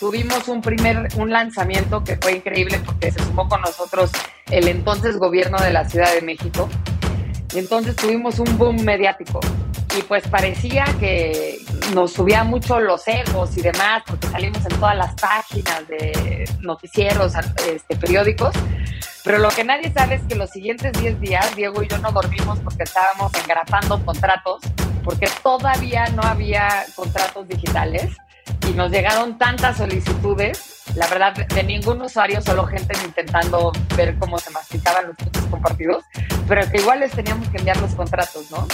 tuvimos un primer, un lanzamiento que fue increíble porque se sumó con nosotros el entonces gobierno de la Ciudad de México. Y entonces tuvimos un boom mediático. Y pues parecía que nos subía mucho los egos y demás, porque salimos en todas las páginas de noticieros, este, periódicos. Pero lo que nadie sabe es que los siguientes 10 días, Diego y yo no dormimos porque estábamos engrapando contratos, porque todavía no había contratos digitales y nos llegaron tantas solicitudes, la verdad, de ningún usuario, solo gente intentando ver cómo se masticaban los puntos compartidos, pero que igual les teníamos que enviar los contratos, ¿no?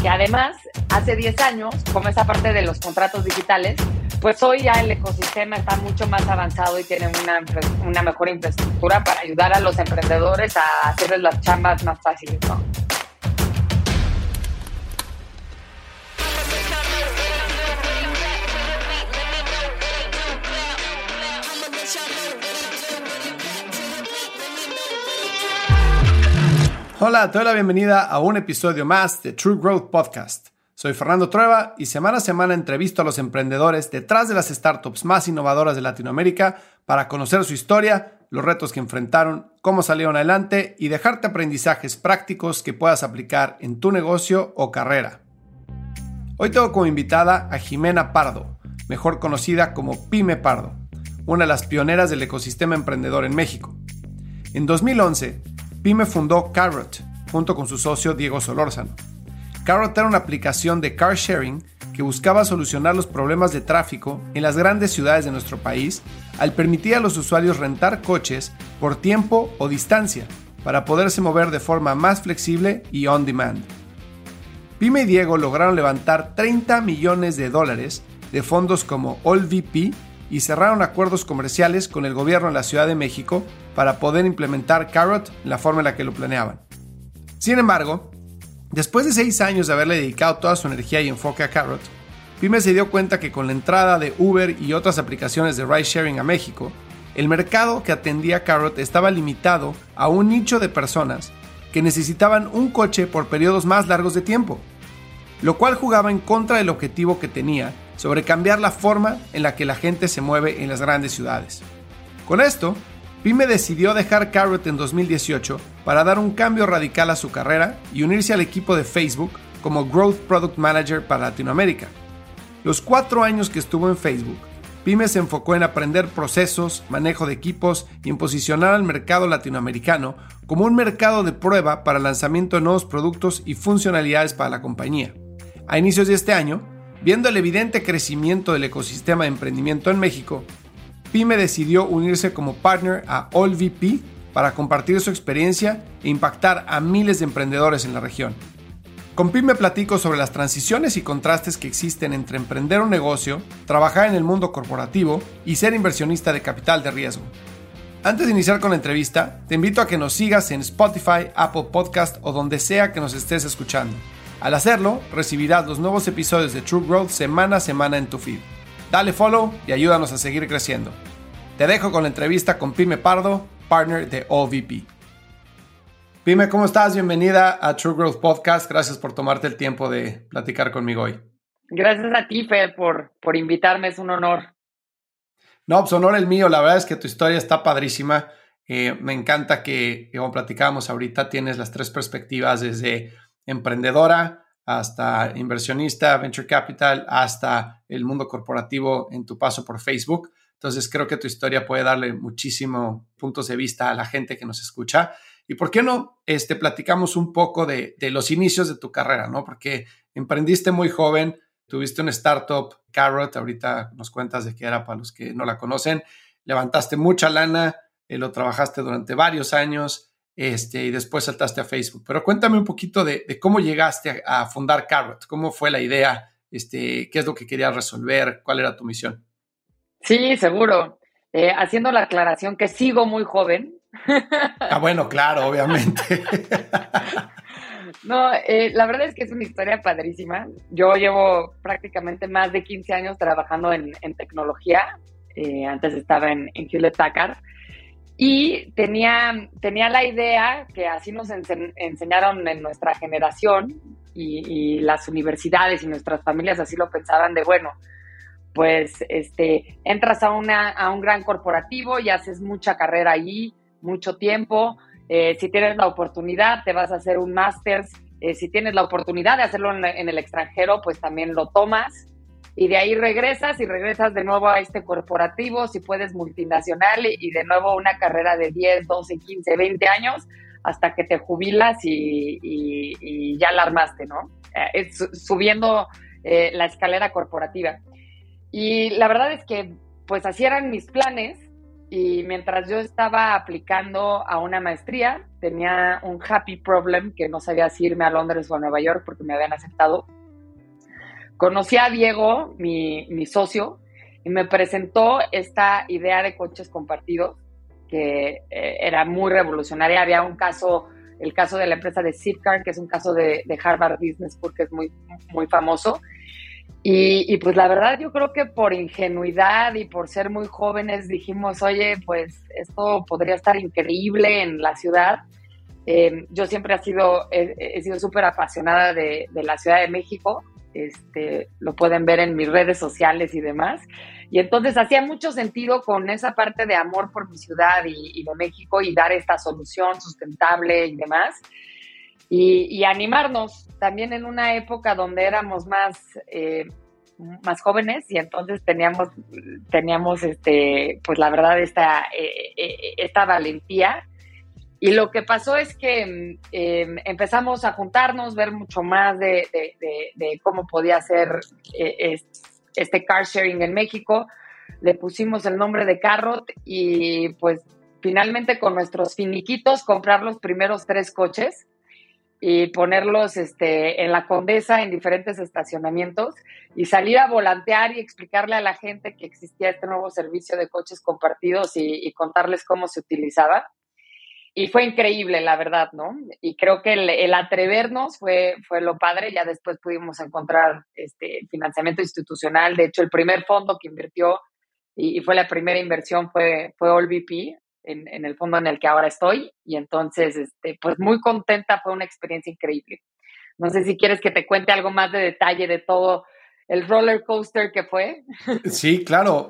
Que además, hace 10 años, como esa parte de los contratos digitales, pues hoy ya el ecosistema está mucho más avanzado y tiene una, una mejor infraestructura para ayudar a los emprendedores a hacerles las chambas más fáciles, ¿no? Hola, te doy la bienvenida a un episodio más de True Growth Podcast. Soy Fernando Trueba y semana a semana entrevisto a los emprendedores detrás de las startups más innovadoras de Latinoamérica para conocer su historia, los retos que enfrentaron, cómo salieron adelante y dejarte aprendizajes prácticos que puedas aplicar en tu negocio o carrera. Hoy tengo como invitada a Jimena Pardo, mejor conocida como Pyme Pardo, una de las pioneras del ecosistema emprendedor en México. En 2011, Pyme fundó Carrot junto con su socio Diego Solórzano. Carrot era una aplicación de car sharing que buscaba solucionar los problemas de tráfico en las grandes ciudades de nuestro país al permitir a los usuarios rentar coches por tiempo o distancia para poderse mover de forma más flexible y on demand. Pyme y Diego lograron levantar 30 millones de dólares de fondos como AllVP y cerraron acuerdos comerciales con el gobierno de la Ciudad de México para poder implementar Carrot en la forma en la que lo planeaban. Sin embargo, después de seis años de haberle dedicado toda su energía y enfoque a Carrot, Pyme se dio cuenta que con la entrada de Uber y otras aplicaciones de ride sharing a México, el mercado que atendía Carrot estaba limitado a un nicho de personas que necesitaban un coche por periodos más largos de tiempo, lo cual jugaba en contra del objetivo que tenía sobre cambiar la forma en la que la gente se mueve en las grandes ciudades. Con esto, Pyme decidió dejar Carrot en 2018 para dar un cambio radical a su carrera y unirse al equipo de Facebook como Growth Product Manager para Latinoamérica. Los cuatro años que estuvo en Facebook, Pyme se enfocó en aprender procesos, manejo de equipos y en posicionar al mercado latinoamericano como un mercado de prueba para el lanzamiento de nuevos productos y funcionalidades para la compañía. A inicios de este año, Viendo el evidente crecimiento del ecosistema de emprendimiento en México, Pyme decidió unirse como partner a AllVP para compartir su experiencia e impactar a miles de emprendedores en la región. Con Pyme platico sobre las transiciones y contrastes que existen entre emprender un negocio, trabajar en el mundo corporativo y ser inversionista de capital de riesgo. Antes de iniciar con la entrevista, te invito a que nos sigas en Spotify, Apple Podcast o donde sea que nos estés escuchando. Al hacerlo, recibirás los nuevos episodios de True Growth semana a semana en tu feed. Dale follow y ayúdanos a seguir creciendo. Te dejo con la entrevista con Pime Pardo, partner de OVP. Pime, ¿cómo estás? Bienvenida a True Growth Podcast. Gracias por tomarte el tiempo de platicar conmigo hoy. Gracias a ti, Fe, por, por invitarme. Es un honor. No, pues honor el mío. La verdad es que tu historia está padrísima. Eh, me encanta que, como platicábamos ahorita, tienes las tres perspectivas desde emprendedora hasta inversionista, venture capital, hasta el mundo corporativo en tu paso por Facebook. Entonces creo que tu historia puede darle muchísimos puntos de vista a la gente que nos escucha. Y por qué no, este, platicamos un poco de, de los inicios de tu carrera, ¿no? Porque emprendiste muy joven, tuviste una startup, Carrot, ahorita nos cuentas de qué era para los que no la conocen, levantaste mucha lana, eh, lo trabajaste durante varios años, este, y después saltaste a Facebook. Pero cuéntame un poquito de, cómo llegaste a, fundar Carrot, cómo fue la idea, este, qué es lo que querías resolver, cuál era tu misión. Sí, seguro. Eh, haciendo la aclaración que sigo muy joven. Ah, bueno, claro, obviamente. No, eh, la verdad es que es una historia padrísima. Yo llevo prácticamente más de 15 años trabajando en, tecnología. Eh, antes estaba en, en Hewlett Packard. Y tenía, tenía la idea, que así nos enseñaron en nuestra generación y, las universidades y nuestras familias así lo pensaban, de bueno, pues este, entras a, una, a un gran corporativo y haces mucha carrera allí, mucho tiempo. Eh, si tienes la oportunidad, te vas a hacer un máster. Eh, si tienes la oportunidad de hacerlo en, en, el extranjero, pues también lo tomas. Y de ahí regresas y regresas de nuevo a este corporativo, si puedes multinacional, y, de nuevo una carrera de 10, 12, 15, 20 años hasta que te jubilas y, ya la armaste, ¿no? Eh, subiendo la escalera corporativa. Y la verdad es que, pues así eran mis planes. Y mientras yo estaba aplicando a una maestría, tenía un happy problem que no sabía si irme a Londres o a Nueva York porque me habían aceptado. Conocí a Diego, mi, socio, y me presentó esta idea de coches compartidos que eh, era muy revolucionaria. Había un caso, el caso de la empresa de Zipcar, que es un caso de, de Harvard Business School que es muy, muy famoso. Y, pues la verdad yo creo que por ingenuidad y por ser muy jóvenes dijimos, oye, pues esto podría estar increíble en la ciudad. Eh, yo siempre he sido, he, sido súper apasionada de, la Ciudad de México, este, lo pueden ver en mis redes sociales y demás. Y entonces hacía mucho sentido con esa parte de amor por mi ciudad y, de México y dar esta solución sustentable y demás y, animarnos también en una época donde éramos más, eh, más jóvenes y entonces teníamos, teníamos este, pues la verdad, esta, eh, eh, esta valentía. Y lo que pasó es que em, empezamos a juntarnos, ver mucho más de, cómo podía ser este car sharing en México. Le pusimos el nombre de Carrot y pues finalmente con nuestros finiquitos comprar los primeros tres coches y ponerlos este, en la Condesa en diferentes estacionamientos y salir a volantear y explicarle a la gente que existía este nuevo servicio de coches compartidos y, contarles cómo se utilizaba. Y fue increíble, la verdad, ¿no? Y creo que el, atrevernos fue, fue lo padre. Ya después pudimos encontrar este financiamiento institucional. De hecho, el primer fondo que invirtió y, fue la primera inversión fue, fue AllVP, en, el fondo en el que ahora estoy. Y entonces, este, pues muy contenta, fue una experiencia increíble. No sé si quieres que te cuente algo más de detalle de todo el roller coaster que fue. Sí, claro.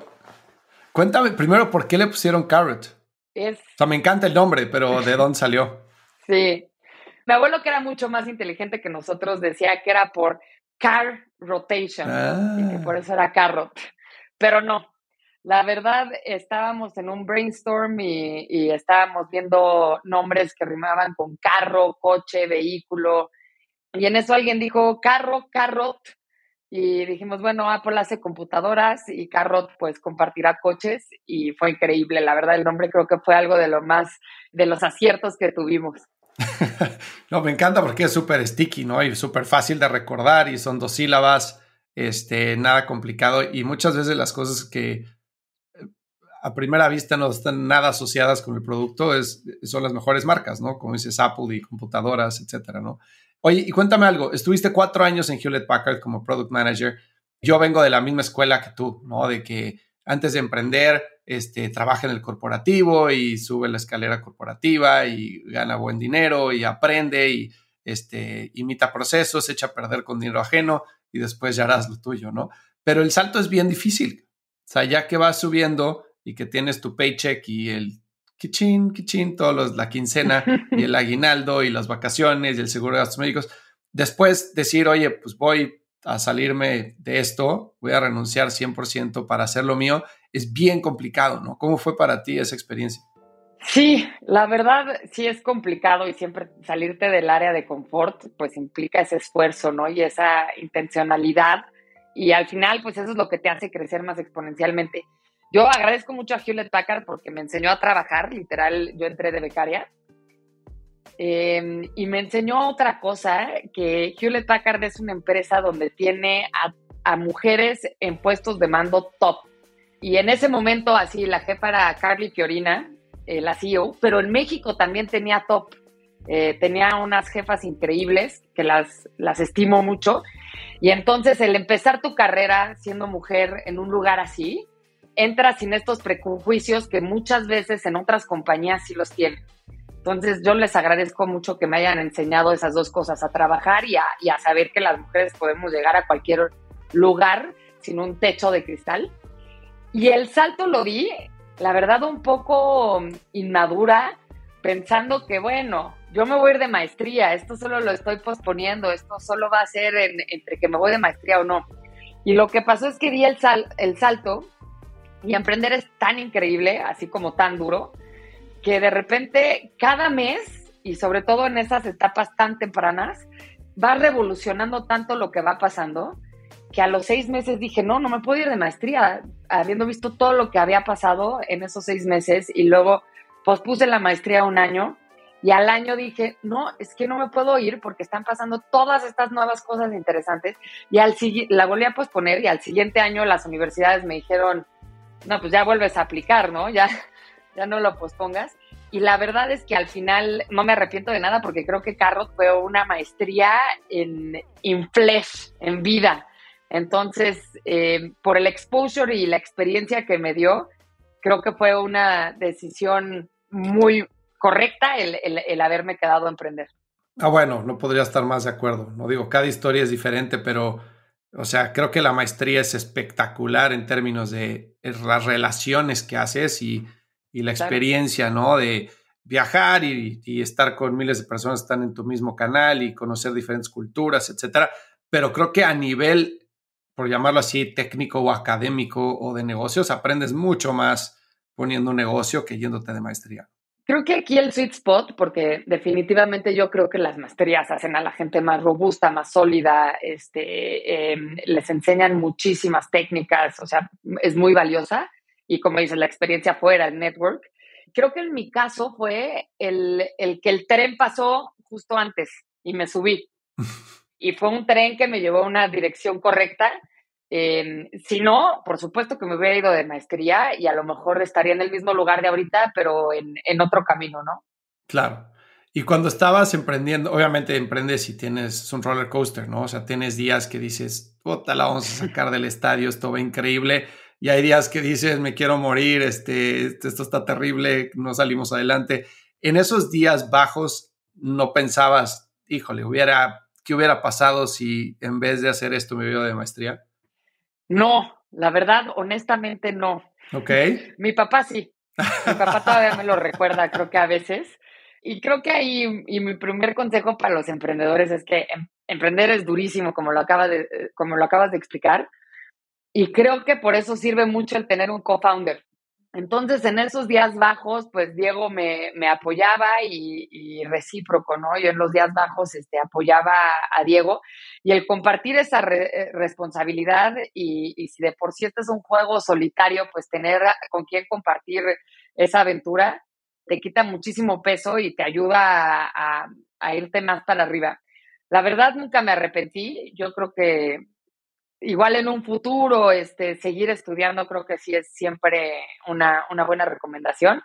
Cuéntame primero por qué le pusieron Carrot. Es... O sea, me encanta el nombre, pero ¿de dónde salió? Sí. Mi abuelo, que era mucho más inteligente que nosotros, decía que era por car rotation, y que ah. por eso era carrot. Pero no, la verdad, estábamos en un brainstorm y, estábamos viendo nombres que rimaban con carro, coche, vehículo. Y en eso alguien dijo carro, carrot. Y dijimos, bueno, Apple hace computadoras y Carrot pues compartirá coches y fue increíble. La verdad, el nombre creo que fue algo de lo más, de los aciertos que tuvimos. no, me encanta porque es súper sticky, ¿no? Y súper fácil de recordar y son dos sílabas, este, nada complicado y muchas veces las cosas que a primera vista no están nada asociadas con el producto, es, son las mejores marcas, ¿no? Como dices, Apple y computadoras, etcétera, ¿no? Oye, y cuéntame algo, estuviste cuatro años en Hewlett Packard como Product Manager. Yo vengo de la misma escuela que tú, ¿no? De que antes de emprender, este, trabaja en el corporativo y sube la escalera corporativa y gana buen dinero y aprende y este, imita procesos, echa a perder con dinero ajeno y después ya harás lo tuyo, ¿no? Pero el salto es bien difícil. O sea, ya que vas subiendo, y que tienes tu paycheck y el kichín, kichín, todos los, la quincena y el aguinaldo y las vacaciones y el seguro de gastos médicos. Después decir, oye, pues voy a salirme de esto, voy a renunciar 100% para hacer lo mío, es bien complicado, ¿no? ¿Cómo fue para ti esa experiencia? Sí, la verdad sí es complicado y siempre salirte del área de confort, pues implica ese esfuerzo, ¿no? Y esa intencionalidad. Y al final, pues eso es lo que te hace crecer más exponencialmente. Yo agradezco mucho a Hewlett Packard porque me enseñó a trabajar, literal, yo entré de becaria. Em, y me enseñó otra cosa, que Hewlett Packard es una empresa donde tiene a, mujeres en puestos de mando top. Y en ese momento, así, la jefa era Carly Fiorina, eh, la CEO, pero en México también tenía top. Eh, tenía unas jefas increíbles que las, las estimo mucho. Y entonces el empezar tu carrera siendo mujer en un lugar así, entra sin estos prejuicios que muchas veces en otras compañías sí los tienen. Entonces yo les agradezco mucho que me hayan enseñado esas dos cosas, a trabajar y a, saber que las mujeres podemos llegar a cualquier lugar sin un techo de cristal. Y el salto lo di, la verdad, un poco inmadura, pensando que, bueno, yo me voy a ir de maestría, esto solo lo estoy posponiendo, esto solo va a ser entre que me voy de maestría o no. Y lo que pasó es que di el, sal, el salto y emprender es tan increíble, así como tan duro, que de repente cada mes, y sobre todo en esas etapas tan tempranas, va revolucionando tanto lo que va pasando, que a los seis meses dije, no, no me puedo ir de maestría, habiendo visto todo lo que había pasado en esos seis meses, y luego pospuse la maestría un año, y al año dije, no, es que no me puedo ir porque están pasando todas estas nuevas cosas interesantes, y al la volví a posponer, y al siguiente año las universidades me dijeron, no, pues ya vuelves a aplicar, ¿no? Ya, ya no lo pospongas. Y la verdad es que al final no me arrepiento de nada porque creo que Carrot fue una maestría en, in flesh, en vida. Entonces, eh, por el exposure y la experiencia que me dio, creo que fue una decisión muy correcta el, el, el haberme quedado a emprender. Ah, bueno, no podría estar más de acuerdo. No digo, cada historia es diferente, pero o sea, creo que la maestría es espectacular en términos de las relaciones que haces y, la experiencia, ¿no? De viajar y, estar con miles de personas que están en tu mismo canal y conocer diferentes culturas, etcétera. Pero creo que a nivel, por llamarlo así, técnico o académico o de negocios, aprendes mucho más poniendo un negocio que yéndote de maestría. Creo que aquí el sweet spot, porque definitivamente yo creo que las maestrías hacen a la gente más robusta, más sólida, este, em, les enseñan muchísimas técnicas, o sea, es muy valiosa. Y como dice, la experiencia fuera, el network. Creo que en mi caso fue el, el que el tren pasó justo antes y me subí. Y fue un tren que me llevó a una dirección correcta Em, si no, por supuesto que me hubiera ido de maestría y a lo mejor estaría en el mismo lugar de ahorita, pero en, en otro camino, ¿no? Claro. Y cuando estabas emprendiendo, obviamente emprendes y tienes un roller coaster, ¿no? O sea, tienes días que dices, puta, la vamos a sacar del estadio, esto va increíble. Y hay días que dices, me quiero morir, este, esto está terrible, no salimos adelante. En esos días bajos, no pensabas, híjole, hubiera, ¿qué hubiera pasado si en vez de hacer esto me hubiera de maestría? No, la verdad, honestamente no. Ok. Mi papá sí. Mi papá todavía me lo recuerda, creo que a veces. Y creo que ahí, y mi primer consejo para los emprendedores es que em, emprender es durísimo, como lo, acaba de, eh, como lo acabas de explicar. Y creo que por eso sirve mucho el tener un co-founder. Entonces, en esos días bajos, pues Diego me, apoyaba y, recíproco, ¿no? Yo en los días bajos este, apoyaba a Diego y el compartir esa eh, responsabilidad y, si de por sí este es un juego solitario, pues tener con quién compartir esa aventura te quita muchísimo peso y te ayuda a, a irte más para arriba. La verdad, nunca me arrepentí. Yo creo que igual en un futuro, este, seguir estudiando creo que sí es siempre una, buena recomendación.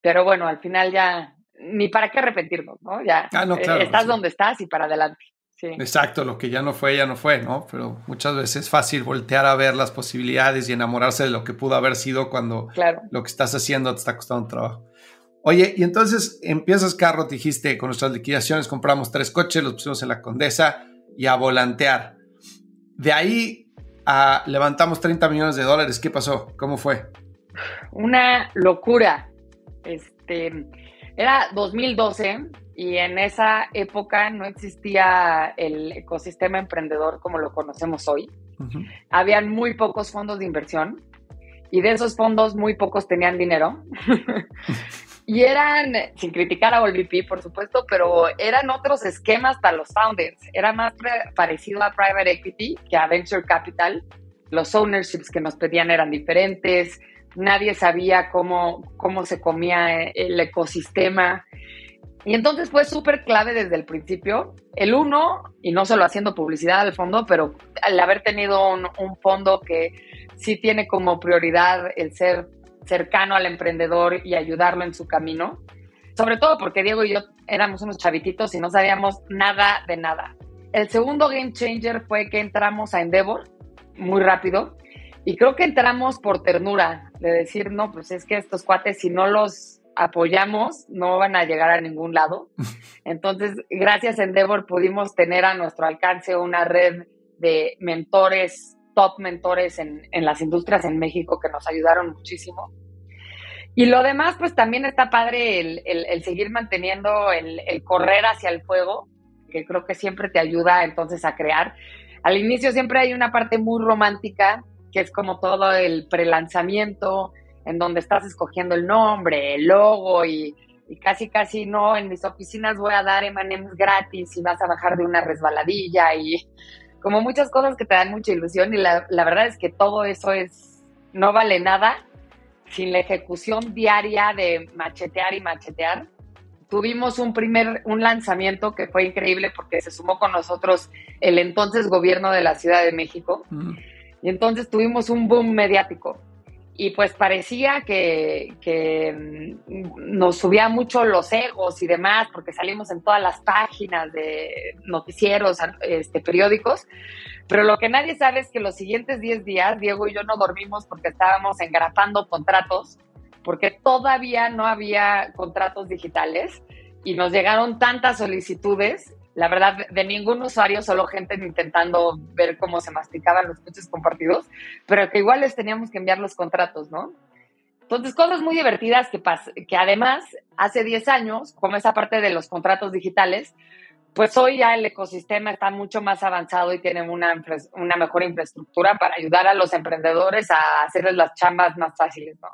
Pero bueno, al final ya ni para qué arrepentirnos, ¿no? Ya ah, eh, estás donde estás y para adelante. Exacto, lo que ya no fue, ya no fue, ¿no? Pero muchas veces es fácil voltear a ver las posibilidades y enamorarse de lo que pudo haber sido cuando lo que estás haciendo te está costando trabajo. Oye, y entonces empiezas carro, te dijiste, con nuestras liquidaciones compramos tres coches, los pusimos en la Condesa y a volantear. De ahí a levantamos 30 millones de dólares. ¿Qué pasó? ¿Cómo fue? Una locura. Este, era 2012 y en esa época no existía el ecosistema emprendedor como lo conocemos hoy. Habían muy pocos fondos de inversión y de esos fondos muy pocos tenían dinero. Y eran, sin criticar a OLVP, por supuesto, pero eran otros esquemas para los founders. Era más parecido a private equity que a venture capital. Los ownerships que nos pedían eran diferentes. Nadie sabía cómo, cómo se comía el ecosistema. Y entonces fue súper clave desde el principio. El uno, y no solo haciendo publicidad al fondo, pero al haber tenido un, un fondo que sí tiene como prioridad el ser cercano al emprendedor y ayudarlo en su camino. Sobre todo porque Diego y yo éramos unos chavititos y no sabíamos nada de nada. El segundo game changer fue que entramos a Endeavor muy rápido y creo que entramos por ternura, de decir, no, pues es que estos cuates si no los apoyamos no van a llegar a ningún lado. Entonces, gracias a Endeavor pudimos tener a nuestro alcance una red de mentores top mentores en, las industrias en México que nos ayudaron muchísimo. Y lo demás, pues también está padre el, seguir manteniendo el, correr hacia el fuego, que creo que siempre te ayuda entonces a crear. Al inicio siempre hay una parte muy romántica, que es como todo el prelanzamiento, en donde estás escogiendo el nombre, el logo y, casi casi no, en mis oficinas voy a dar M&M's gratis y vas a bajar de una resbaladilla y como muchas cosas que te dan mucha ilusión y la, la verdad es que todo eso es, no vale nada sin la ejecución diaria de machetear y machetear. Tuvimos un primer, un lanzamiento que fue increíble porque se sumó con nosotros el entonces gobierno de la Ciudad de México. Mm. Y entonces tuvimos un boom mediático y pues parecía que, mm, nos subía mucho los egos y demás, porque salimos en todas las páginas de noticieros, este, periódicos, pero lo que nadie sabe es que los siguientes 10 días, Diego y yo no dormimos porque estábamos engrapando contratos, porque todavía no había contratos digitales y nos llegaron tantas solicitudes la verdad, de ningún usuario, solo gente intentando ver cómo se masticaban los coches compartidos, pero que igual les teníamos que enviar los contratos, ¿no? Entonces, cosas muy divertidas que, que además, hace 10 años, como esa parte de los contratos digitales, pues hoy ya el ecosistema está mucho más avanzado y tiene una, una mejor infraestructura para ayudar a los emprendedores a hacerles las chambas más fáciles, ¿no?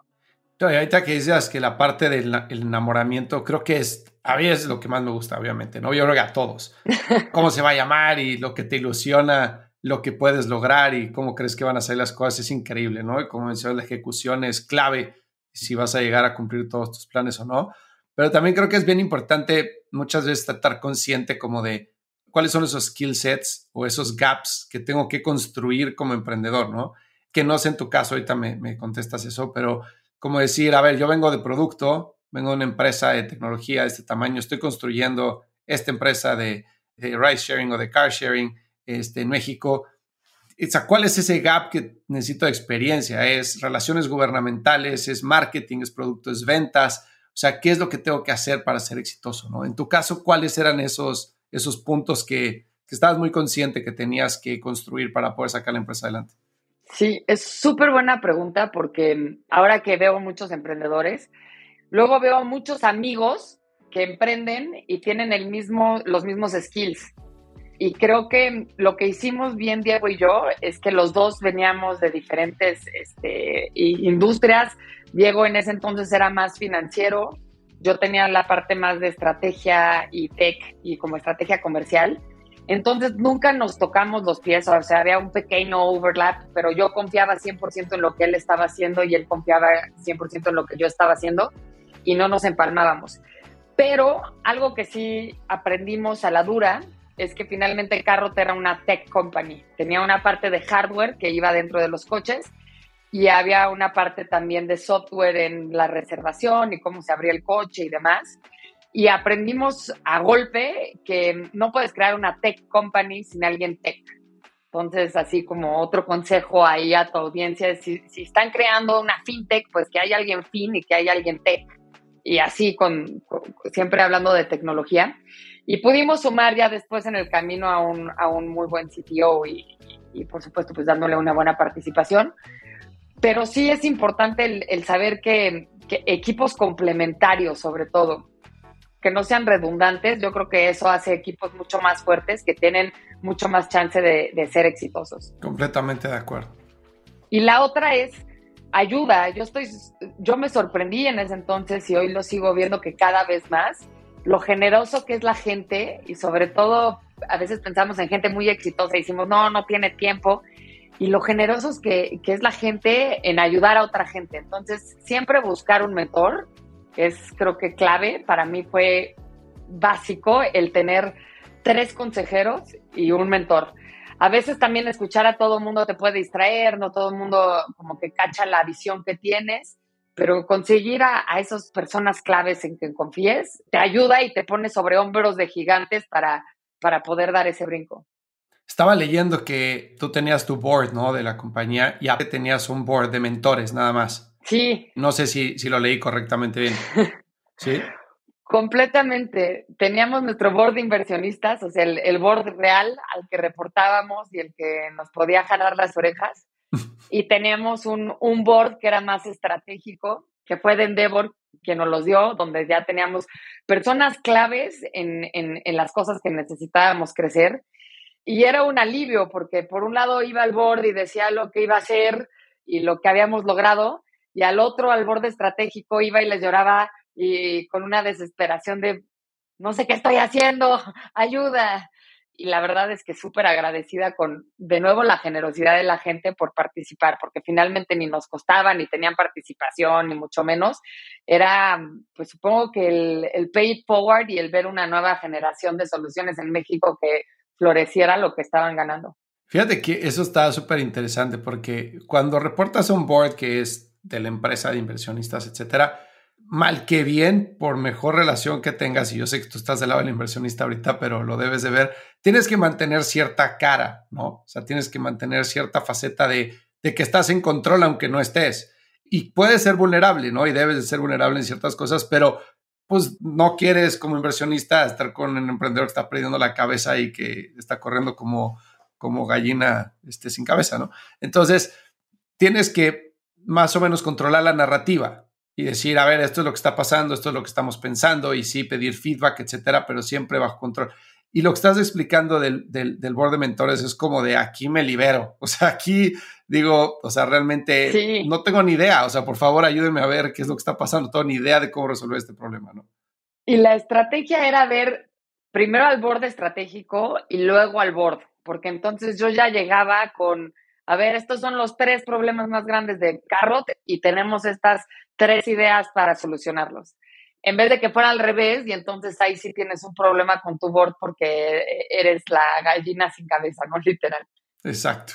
Ahorita que dices que la parte del enamoramiento, creo que es, a mí es lo que más me gusta, obviamente, ¿no? Yo creo que a todos. Cómo se va a llamar y lo que te ilusiona, lo que puedes lograr y cómo crees que van a salir las cosas es increíble, ¿no? Y como mencionas, la ejecución es clave si vas a llegar a cumplir todos tus planes o no. Pero también creo que es bien importante muchas veces estar consciente como de cuáles son esos skill sets o esos gaps que tengo que construir como emprendedor, ¿no? Que no sé en tu caso, ahorita me, me contestas eso, pero como decir, a ver, yo vengo de producto, vengo de una empresa de tecnología de este tamaño, estoy construyendo esta empresa de, ride sharing o de car sharing este, en México. ¿Cuál es ese gap que necesito de experiencia? ¿Es relaciones gubernamentales? ¿Es marketing? ¿Es producto? ¿Es ventas? O sea, ¿qué es lo que tengo que hacer para ser exitoso? ¿no? En tu caso, ¿cuáles eran esos, esos puntos que, que estabas muy consciente que tenías que construir para poder sacar la empresa adelante? Sí, es súper buena pregunta porque ahora que veo muchos emprendedores, luego veo muchos amigos que emprenden y tienen el mismo, los mismos skills. Y creo que lo que hicimos bien Diego y yo es que los dos veníamos de diferentes este, industrias. Diego en ese entonces era más financiero, yo tenía la parte más de estrategia y tech y como estrategia comercial. Entonces nunca nos tocamos los pies, o sea, había un pequeño overlap, pero yo confiaba 100% en lo que él estaba haciendo y él confiaba 100% en lo que yo estaba haciendo y no nos empalmábamos. Pero algo que sí aprendimos a la dura es que finalmente Carrot era una tech company. Tenía una parte de hardware que iba dentro de los coches y había una parte también de software en la reservación y cómo se abría el coche y demás y aprendimos a golpe que no puedes crear una tech company sin alguien tech. Entonces, así como otro consejo ahí a tu audiencia, si, si están creando una fintech, pues que haya alguien fin y que haya alguien tech. Y así, con, siempre hablando de tecnología. Y pudimos sumar ya después en el camino a un, a un muy buen CTO y, y, por supuesto, pues dándole una buena participación. Pero sí es importante el, el saber que, que equipos complementarios, sobre todo, que no sean redundantes, yo creo que eso hace equipos mucho más fuertes que tienen mucho más chance de, ser exitosos. Completamente de acuerdo. Y la otra es ayuda. Yo estoy, yo me sorprendí en ese entonces y hoy lo sigo viendo que cada vez más lo generoso que es la gente y sobre todo a veces pensamos en gente muy exitosa y decimos no, no tiene tiempo y lo generosos que, que es la gente en ayudar a otra gente. Entonces siempre buscar un mentor es creo que clave. Para mí fue básico el tener tres consejeros y un mentor. A veces también escuchar a todo mundo te puede distraer, no todo el mundo como que cacha la visión que tienes, pero conseguir a, esas personas claves en que confíes te ayuda y te pone sobre hombros de gigantes para, para poder dar ese brinco. Estaba leyendo que tú tenías tu board, ¿no? De la compañía y tenías un board de mentores nada más. Sí. No sé si, si lo leí correctamente bien. ¿Sí? Completamente. Teníamos nuestro board de inversionistas, o sea, el, board real al que reportábamos y el que nos podía jalar las orejas. Y teníamos un, un board que era más estratégico, que fue de Endeavor, quien nos los dio, donde ya teníamos personas claves en, en, en las cosas que necesitábamos crecer. Y era un alivio, porque por un lado iba al board y decía lo que iba a hacer y lo que habíamos logrado, y al otro, al borde estratégico, iba y les lloraba y con una desesperación de, no sé qué estoy haciendo, ayuda. Y la verdad es que súper agradecida con, de nuevo, la generosidad de la gente por participar, porque finalmente ni nos costaba, ni tenían participación, ni mucho menos. Era, pues supongo que el, el pay forward y el ver una nueva generación de soluciones en México que floreciera lo que estaban ganando. Fíjate que eso está súper interesante porque cuando reportas un board que es de la empresa de inversionistas, etcétera, mal que bien, por mejor relación que tengas, y yo sé que tú estás del lado del inversionista ahorita, pero lo debes de ver, tienes que mantener cierta cara, ¿no? O sea, tienes que mantener cierta faceta de, de que estás en control aunque no estés. Y puedes ser vulnerable, ¿no? Y debes de ser vulnerable en ciertas cosas, pero pues no quieres como inversionista estar con un emprendedor que está perdiendo la cabeza y que está corriendo como, como gallina este, sin cabeza, ¿no? Entonces, tienes que más o menos controlar la narrativa, y decir, a ver, esto es lo que está pasando, esto es lo que estamos pensando, y sí, pedir feedback, etcétera, pero siempre bajo control. Y lo que estás explicando del, del, del board de mentores es como de aquí me libero. O sea, aquí digo, o sea, realmente no tengo ni idea. O sea, por favor, ayúdenme a ver qué es lo que está pasando. No tengo ni idea de cómo resolver este problema, ¿no? Y la estrategia era ver primero al board estratégico y luego al board, porque entonces yo ya llegaba con a ver, estos son los tres problemas más grandes de Carrot y tenemos estas tres ideas para solucionarlos. En vez de que fuera al revés y entonces ahí sí tienes un problema con tu board porque eres la gallina sin cabeza, ¿no? Literal. Exacto.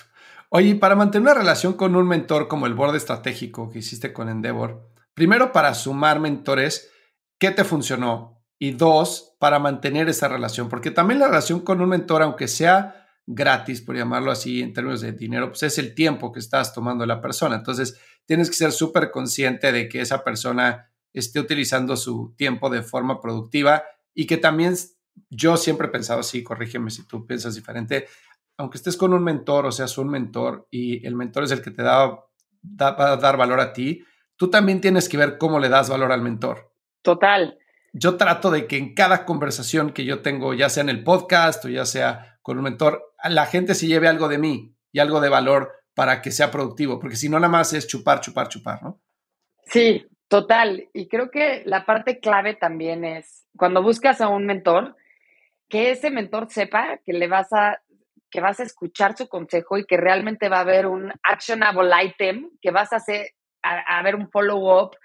Oye, para mantener una relación con un mentor como el board estratégico que hiciste con Endeavor, primero para sumar mentores, ¿qué te funcionó? Y dos, para mantener esa relación, porque también la relación con un mentor, aunque sea gratis, por llamarlo así, en términos de dinero, pues es el tiempo que estás tomando la persona. Entonces, tienes que ser súper consciente de que esa persona esté utilizando su tiempo de forma productiva y que también yo siempre he pensado así, corrígeme si tú piensas diferente, aunque estés con un mentor o seas un mentor y el mentor es el que te da, va a dar valor a ti, tú también tienes que ver cómo le das valor al mentor. Total. Yo trato de que en cada conversación que yo tengo, ya sea en el podcast o ya sea con un mentor, la gente se lleve algo de mí y algo de valor para que sea productivo, porque si no, nada más es chupar, chupar, chupar, ¿no? Sí, total. Y creo que la parte clave también es cuando buscas a un mentor, que ese mentor sepa que le vas a que vas a escuchar su consejo y que realmente va a haber un actionable item, que vas a hacer a, a ver un follow-up,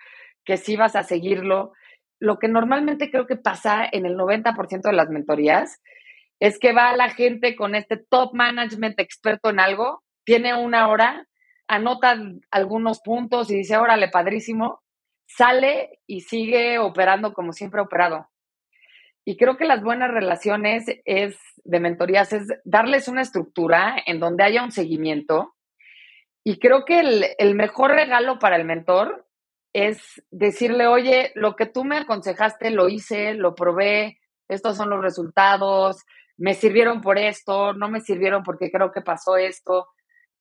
que sí vas a seguirlo. Lo que normalmente creo que pasa en el 90% de las mentorías es que va la gente con este top management experto en algo, tiene una hora, anota algunos puntos y dice, órale, padrísimo, sale y sigue operando como siempre ha operado. Y creo que las buenas relaciones es de mentorías es darles una estructura en donde haya un seguimiento. Y creo que el, el mejor regalo para el mentor es decirle, oye, lo que tú me aconsejaste lo hice, lo probé, estos son los resultados, me sirvieron por esto, no me sirvieron porque creo que pasó esto.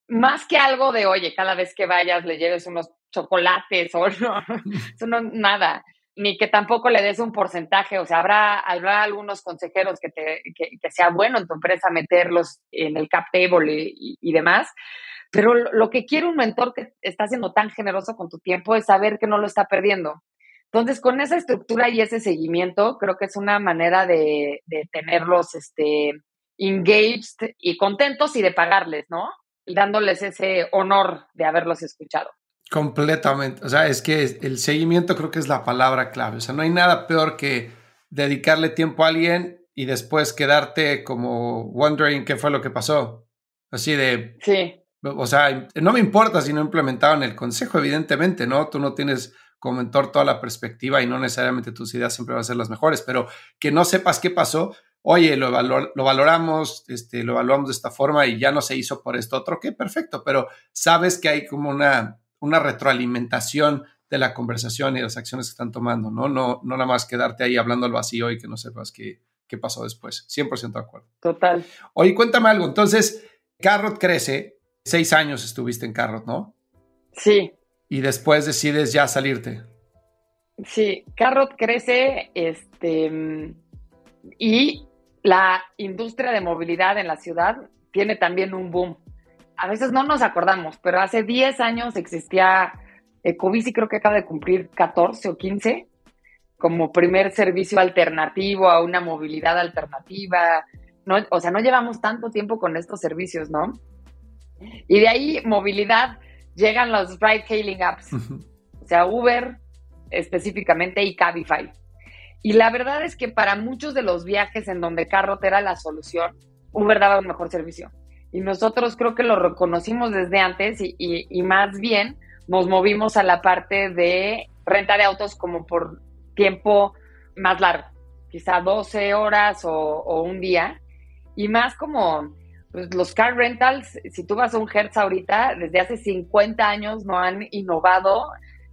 Más que algo de, oye, cada vez que vayas le lleves unos chocolates o no, eso no, nada. Ni que tampoco le des un porcentaje, o sea, habrá, habrá algunos consejeros que, te, que, sea bueno en tu empresa meterlos en el cap table y, y demás, pero lo que quiere un mentor que está siendo tan generoso con tu tiempo es saber que no lo está perdiendo. Entonces, con esa estructura y ese seguimiento, creo que es una manera de, tenerlos este, engaged y contentos y de pagarles, ¿no? Dándoles ese honor de haberlos escuchado. Completamente. O sea, es que el seguimiento creo que es la palabra clave. O sea, no hay nada peor que dedicarle tiempo a alguien y después quedarte como wondering qué fue lo que pasó. Así de... Sí. O sea, no me importa si no implementaban el consejo, evidentemente, ¿no? Tú no tienes como mentor toda la perspectiva y no necesariamente tus ideas siempre van a ser las mejores, pero que no sepas qué pasó, oye, lo, lo valoramos, este, lo evaluamos de esta forma y ya no se hizo por esto otro, que perfecto, pero sabes que hay como una, una retroalimentación de la conversación y las acciones que están tomando, ¿no? No, no nada más quedarte ahí hablando al vacío y que no sepas qué, qué pasó después. 100% de acuerdo. Total. Oye, cuéntame algo. Entonces, Carrot crece. Seis años estuviste en Carrot, ¿no? Sí. Y después decides ya salirte. Sí, Carrot crece este, y la industria de movilidad en la ciudad tiene también un boom. A veces no nos acordamos, pero hace 10 años existía Ecobici, creo que acaba de cumplir 14 o 15, como primer servicio alternativo a una movilidad alternativa. No, o sea, no llevamos tanto tiempo con estos servicios, ¿no? Y de ahí, movilidad, llegan los ride-hailing apps. O sea, Uber específicamente y Cabify. Y la verdad es que para muchos de los viajes en donde Carrot era la solución, Uber daba un mejor servicio. Y nosotros creo que lo reconocimos desde antes y, y más bien nos movimos a la parte de renta de autos como por tiempo más largo, quizá 12 horas o, un día, y más como pues, los car rentals, si tú vas a un Hertz ahorita, desde hace 50 años no han innovado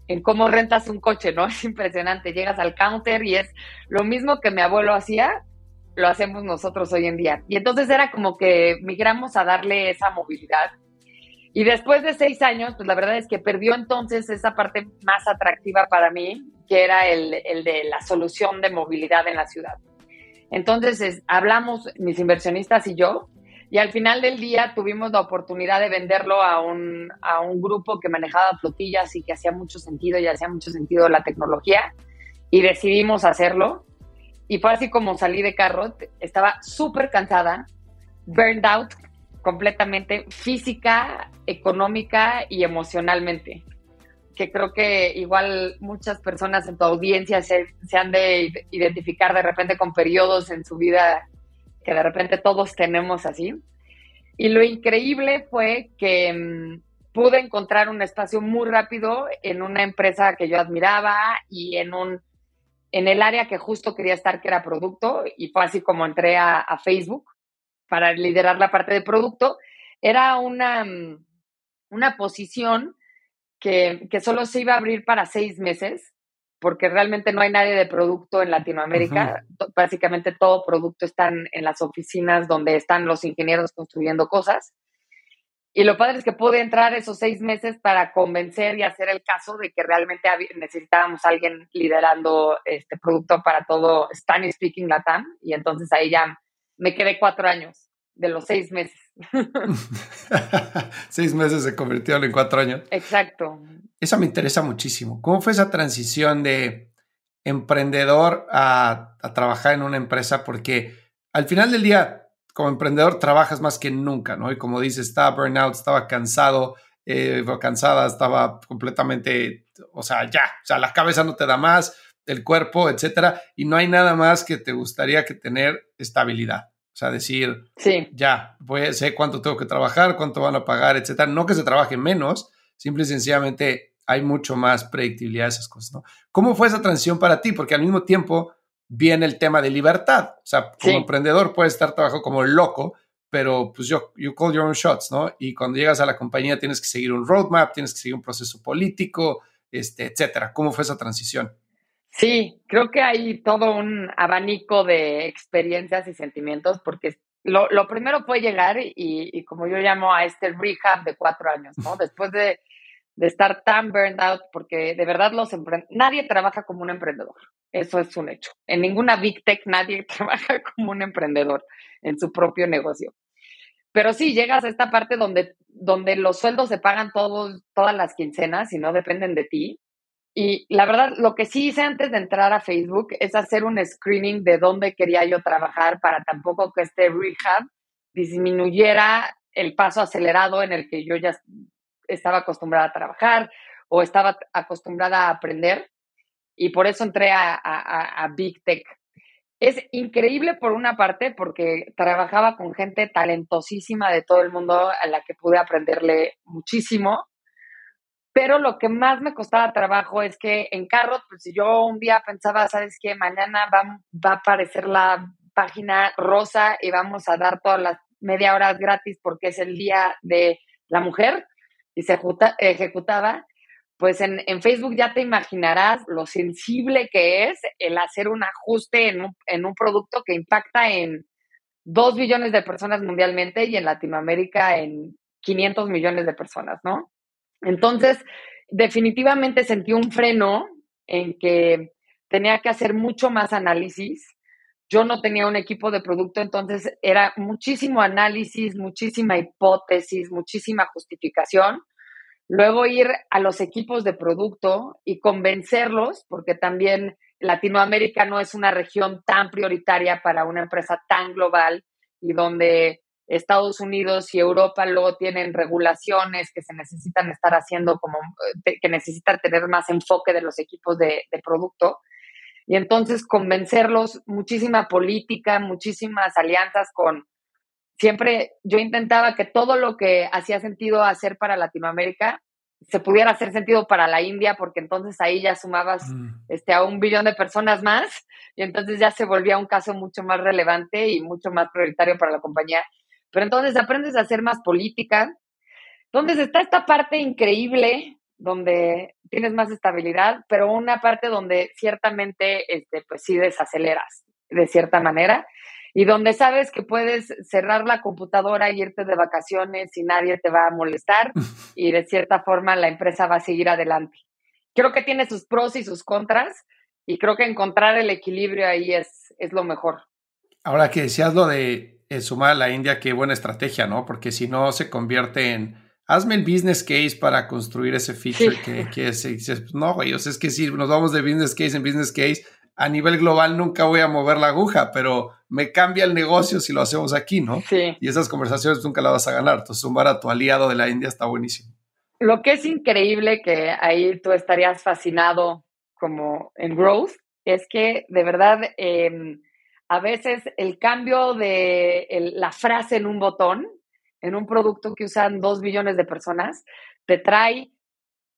en cómo rentas un coche, ¿no? Es impresionante, llegas al counter y es lo mismo que mi abuelo hacía, lo hacemos nosotros hoy en día. Y entonces era como que migramos a darle esa movilidad y después de seis años, pues la verdad es que perdió entonces esa parte más atractiva para mí, que era el, de la solución de movilidad en la ciudad. Entonces hablamos mis inversionistas y yo, y al final del día tuvimos la oportunidad de venderlo a un, a un grupo que manejaba flotillas y que hacía mucho sentido y hacía mucho sentido la tecnología, y decidimos hacerlo. Y fue así como salí de Carrot, estaba súper cansada, burned out, completamente física, económica y emocionalmente. Que creo que igual muchas personas en tu audiencia se, han de identificar de repente con periodos en su vida que de repente todos tenemos así. Y lo increíble fue que mm, pude encontrar un espacio muy rápido en una empresa que yo admiraba y en un en el área que justo quería estar, que era producto, y fue así como entré a Facebook para liderar la parte de producto, era una, mm, una posición que, solo se iba a abrir para seis meses, porque realmente no hay nadie de producto en Latinoamérica. Básicamente todo producto está en, las oficinas donde están los ingenieros construyendo cosas. Y lo padre es que pude entrar esos seis meses para convencer y hacer el caso de que realmente necesitábamos a alguien liderando este producto para todo Spanish Speaking Latam. Y entonces ahí ya me quedé cuatro años de los seis meses. seis meses se convirtieron en cuatro años. Exacto. Eso me interesa muchísimo. ¿Cómo fue esa transición de emprendedor a, trabajar en una empresa? Porque al final del día, como emprendedor, trabajas más que nunca, ¿no? Y como dices, estaba burnout, estaba cansado, eh, cansada, estaba completamente, o sea, ya, o sea, la cabeza no te da más, el cuerpo, etcétera, y no hay nada más que te gustaría que tener estabilidad. O sea, decir, sí. ya, pues, sé cuánto tengo que trabajar, cuánto van a pagar, etcétera. No que se trabaje menos, simple y sencillamente hay mucho más predictibilidad de esas cosas, ¿no? ¿Cómo fue esa transición para ti? Porque al mismo tiempo viene el tema de libertad. O sea, como emprendedor puedes estar trabajando como loco, pero pues yo, you call your own shots, ¿no? Y cuando llegas a la compañía tienes que seguir un roadmap, tienes que seguir un proceso político, este, etcétera. ¿Cómo fue esa transición? Sí, creo que hay todo un abanico de experiencias y sentimientos, porque lo, primero fue llegar y, como yo llamo a este rehab de cuatro años, ¿no? Después de, estar tan burned out, porque de verdad los nadie trabaja como un emprendedor, eso es un hecho. En ninguna big tech nadie trabaja como un emprendedor en su propio negocio. Pero sí, llegas a esta parte donde, donde los sueldos se pagan todos, todas las quincenas y no dependen de ti y la verdad, lo que sí hice antes de entrar a Facebook es hacer un screening de dónde quería yo trabajar para tampoco que este rehab disminuyera el paso acelerado en el que yo ya estaba acostumbrada a trabajar o estaba acostumbrada a aprender. Y por eso entré a, a Big Tech. Es increíble por una parte porque trabajaba con gente talentosísima de todo el mundo a la que pude aprenderle muchísimo pero lo que más me costaba trabajo es que en Carrot, pues si yo un día pensaba, ¿sabes qué? Mañana va, va a aparecer la página rosa y vamos a dar todas las media horas gratis porque es el día de la mujer y se ejecutaba, pues en, Facebook ya te imaginarás lo sensible que es el hacer un ajuste en un, en un producto que impacta en 2 billones de personas mundialmente y en Latinoamérica en 500 millones de personas, ¿no? Entonces, definitivamente sentí un freno en que tenía que hacer mucho más análisis. Yo no tenía un equipo de producto, entonces era muchísimo análisis, muchísima hipótesis, muchísima justificación. Luego ir a los equipos de producto y convencerlos, porque también Latinoamérica no es una región tan prioritaria para una empresa tan global y donde Estados Unidos y Europa luego tienen regulaciones que se necesitan estar haciendo como eh, que necesitan tener más enfoque de los equipos de, producto. Y entonces convencerlos, muchísima política, muchísimas alianzas con, siempre yo intentaba que todo lo que hacía sentido hacer para Latinoamérica se pudiera hacer sentido para la India, porque entonces ahí ya sumabas mm. este, a un billón de personas más y entonces ya se volvía un caso mucho más relevante y mucho más prioritario para la compañía. Pero entonces aprendes a hacer más política. Entonces está esta parte increíble donde tienes más estabilidad, pero una parte donde ciertamente este, pues sí desaceleras de cierta manera y donde sabes que puedes cerrar la computadora y irte de vacaciones y nadie te va a molestar y de cierta forma la empresa va a seguir adelante. Creo que tiene sus pros y sus contras y creo que encontrar el equilibrio ahí es, es lo mejor. Ahora que decías lo de eh, sumar a la India, qué buena estrategia, ¿no? Porque si no se convierte en, hazme el business case para construir ese feature que, que es, pues, no, güey, o sea, es que si nos vamos de business case en business case, a nivel global nunca voy a mover la aguja, pero me cambia el negocio si lo hacemos aquí, ¿no? Sí. Y esas conversaciones nunca las vas a ganar. Entonces, sumar a tu aliado de la India está buenísimo. Lo que es increíble, que ahí tú estarías fascinado como en growth, es que de verdad eh, a veces el cambio de la frase en un botón, en un producto que usan dos billones de personas, te trae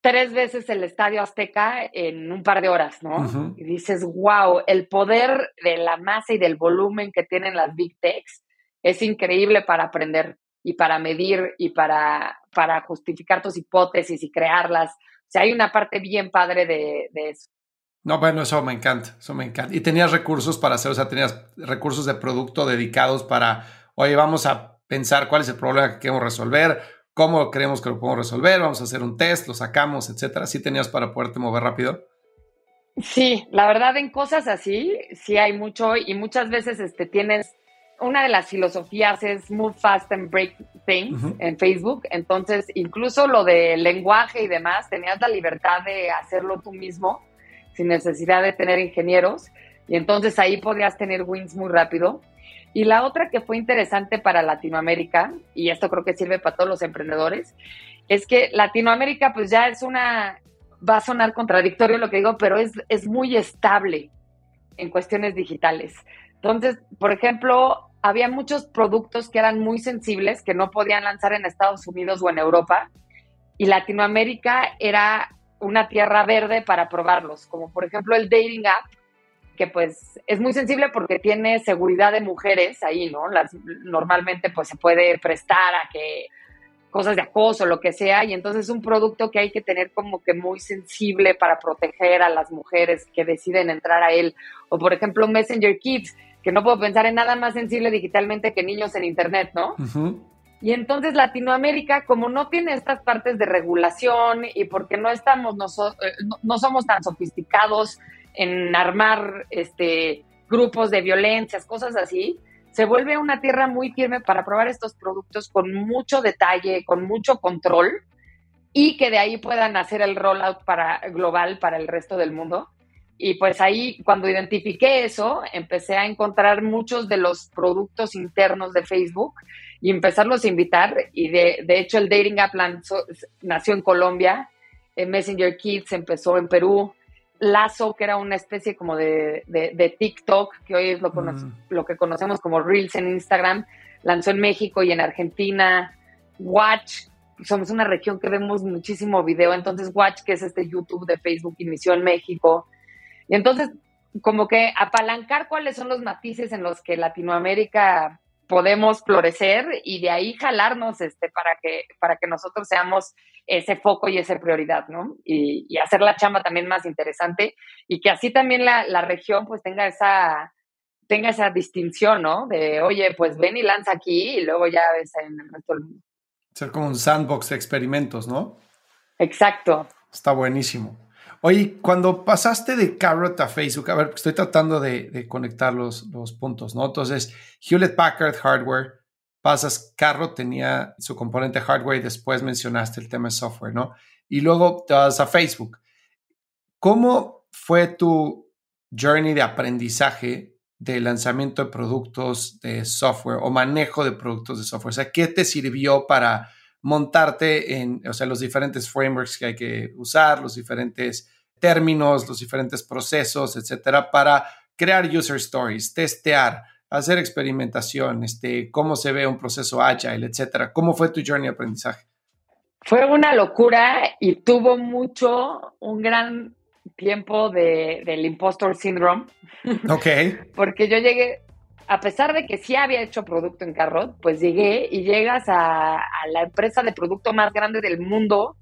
tres veces el Estadio Azteca en un par de horas, ¿no? Y dices, wow, el poder de la masa y del volumen que tienen las Big Techs es increíble para aprender y para medir y para, para justificar tus hipótesis y crearlas. O sea, hay una parte bien padre de, de eso. No, bueno, eso me encanta, eso me encanta. Y tenías recursos para hacer, o sea, tenías recursos de producto dedicados para, oye, vamos a pensar cuál es el problema que queremos resolver, cómo creemos que lo podemos resolver, vamos a hacer un test, lo sacamos, etcétera. ¿Sí tenías para poderte mover rápido? Sí, la verdad en cosas así, sí hay mucho y muchas veces este, tienes, una de las filosofías es move fast and break things en Facebook, entonces incluso lo de lenguaje y demás, tenías la libertad de hacerlo tú mismo sin necesidad de tener ingenieros. Y entonces ahí podías tener wins muy rápido. Y la otra que fue interesante para Latinoamérica, y esto creo que sirve para todos los emprendedores, es que Latinoamérica pues ya es una, va a sonar contradictorio lo que digo, pero es, es muy estable en cuestiones digitales. Entonces, por ejemplo, había muchos productos que eran muy sensibles, que no podían lanzar en Estados Unidos o en Europa, y Latinoamérica era una tierra verde para probarlos, como por ejemplo el dating app, que pues es muy sensible porque tiene seguridad de mujeres ahí, ¿no? Las, normalmente pues se puede prestar a que cosas de acoso, lo que sea, y entonces es un producto que hay que tener como que muy sensible para proteger a las mujeres que deciden entrar a él. O por ejemplo Messenger Kids, que no puedo pensar en nada más sensible digitalmente que niños en Internet, ¿no? Y entonces Latinoamérica, como no tiene estas partes de regulación y porque no estamos eh, no, somos tan sofisticados en armar este grupos de violencias, cosas así, se vuelve una tierra muy firme para probar estos productos con mucho detalle, con mucho control y que de ahí puedan hacer el rollout para global para el resto del mundo. Y pues ahí, cuando identifiqué eso, empecé a encontrar muchos de los productos internos de Facebook y empezarlos a invitar. Y de, de hecho, el Dating App nació en Colombia, Messenger Kids empezó en Perú, Lazo, que era una especie como de, de, TikTok, que hoy es lo, mm. lo que conocemos como Reels en Instagram, lanzó en México y en Argentina. Watch, somos una región que vemos muchísimo video, entonces Watch, que es este YouTube de Facebook, inició en México. Y entonces, como que apalancar cuáles son los matices en los que Latinoamérica podemos florecer y de ahí jalarnos este, para, que, para que nosotros seamos ese foco y esa prioridad, ¿no? Y, y hacer la chamba también más interesante y que así también la, la, región pues tenga esa, tenga esa distinción, ¿no? De, oye, pues ven y lanza aquí y luego ya ves en el resto del mundo. Ser como un sandbox de experimentos, ¿no? Exacto. Está buenísimo. Oye, cuando pasaste de Carrot a Facebook, a ver, estoy tratando de, conectar los, los, puntos, ¿no? Entonces, Hewlett Packard Hardware, pasas, Carrot tenía su componente hardware y después mencionaste el tema de software, ¿no? Y luego te vas a Facebook. ¿Cómo fue tu journey de aprendizaje de lanzamiento de productos de software o manejo de productos de software? O sea, ¿qué te sirvió para montarte en, o sea, los diferentes frameworks que hay que usar, los diferentes términos, los diferentes procesos, etcétera, para crear user stories, testear, hacer experimentación, este, cómo se ve un proceso agile, etcétera. ¿Cómo fue tu journey de aprendizaje? Fue una locura y tuvo mucho, un gran tiempo de, del impostor syndrome. Ok. Porque yo llegué, a pesar de que sí había hecho producto en Carrot, pues llegué y llegas a, la empresa de producto más grande del mundo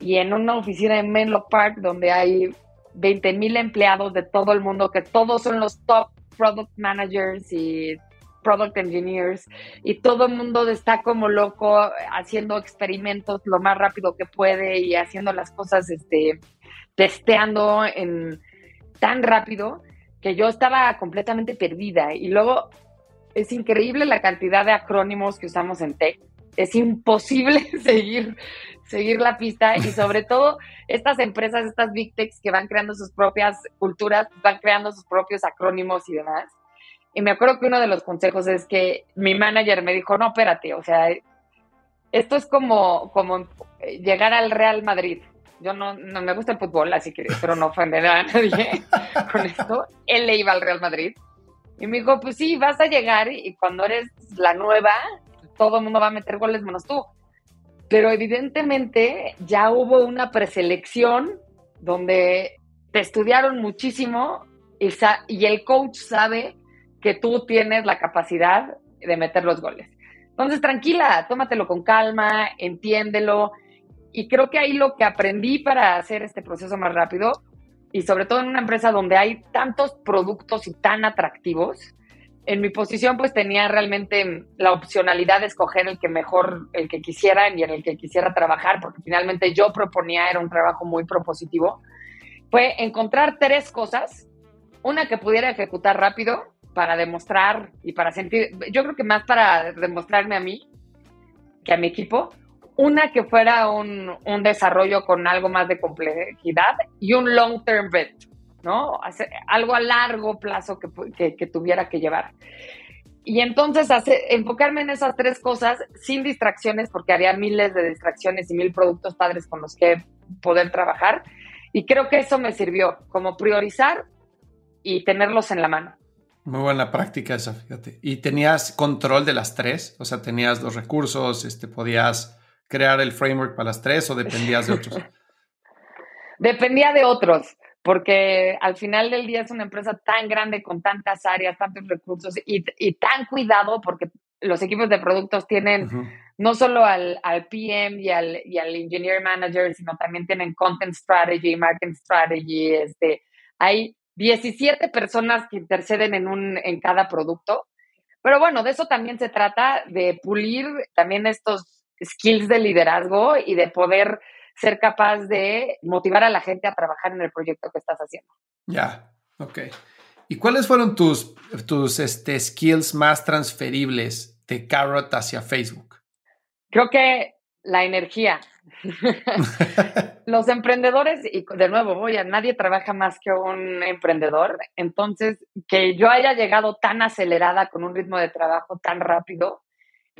y en una oficina en Menlo Park donde hay 20 mil empleados de todo el mundo, que todos son los top product managers y product engineers y todo el mundo está como loco haciendo experimentos lo más rápido que puede y haciendo las cosas, este, testeando en tan rápido que yo estaba completamente perdida. Y luego es increíble la cantidad de acrónimos que usamos en tech. Es imposible seguir, seguir la pista y sobre todo estas empresas, estas big techs que van creando sus propias culturas, van creando sus propios acrónimos y demás. Y me acuerdo que uno de los consejos es que mi manager me dijo, no, espérate, o sea, esto es como, como llegar al Real Madrid yo no, no me gusta el fútbol, así que espero no ofender a nadie con esto. Él le iba al Real Madrid. Y me dijo, pues sí, vas a llegar y cuando eres la nueva, todo el mundo va a meter goles menos tú. Pero evidentemente ya hubo una preselección donde te estudiaron muchísimo y, y el coach sabe que tú tienes la capacidad de meter los goles. Entonces, tranquila, tómatelo con calma, entiéndelo y creo que ahí lo que aprendí para hacer este proceso más rápido, y sobre todo en una empresa donde hay tantos productos y tan atractivos, en mi posición pues tenía realmente la opcionalidad de escoger el que mejor, el que quisiera y en el que quisiera trabajar, porque finalmente yo proponía, era un trabajo muy propositivo, fue encontrar tres cosas, una que pudiera ejecutar rápido para demostrar y para sentir, yo creo que más para demostrarme a mí que a mi equipo, una que fuera un, un, desarrollo con algo más de complejidad y un long term bet, ¿no? algo a largo plazo que, que, tuviera que llevar. Y entonces hace, enfocarme en esas tres cosas sin distracciones, porque había miles de distracciones y mil productos padres con los que poder trabajar. Y creo que eso me sirvió como priorizar y tenerlos en la mano. Muy buena práctica esa, fíjate. ¿Y tenías control de las tres? O sea, tenías los recursos, este, podías crear el framework para las tres o dependías de otros? Dependía de otros, porque al final del día es una empresa tan grande con tantas áreas, tantos recursos y, y tan cuidado porque los equipos de productos tienen no solo al, al PM y al, y al, Engineer Manager, sino también tienen Content Strategy, Marketing Strategy. Este, hay 17 personas que interceden en, un, en cada producto. Pero bueno, de eso también se trata, de pulir también estos skills de liderazgo y de poder ser capaz de motivar a la gente a trabajar en el proyecto que estás haciendo. Ya, ok. ¿Y cuáles fueron tus, tus este, skills más transferibles de Carrot hacia Facebook? Creo que la energía. Los emprendedores, y de nuevo, voy a nadie trabaja más que un emprendedor. Entonces, que yo haya llegado tan acelerada con un ritmo de trabajo tan rápido,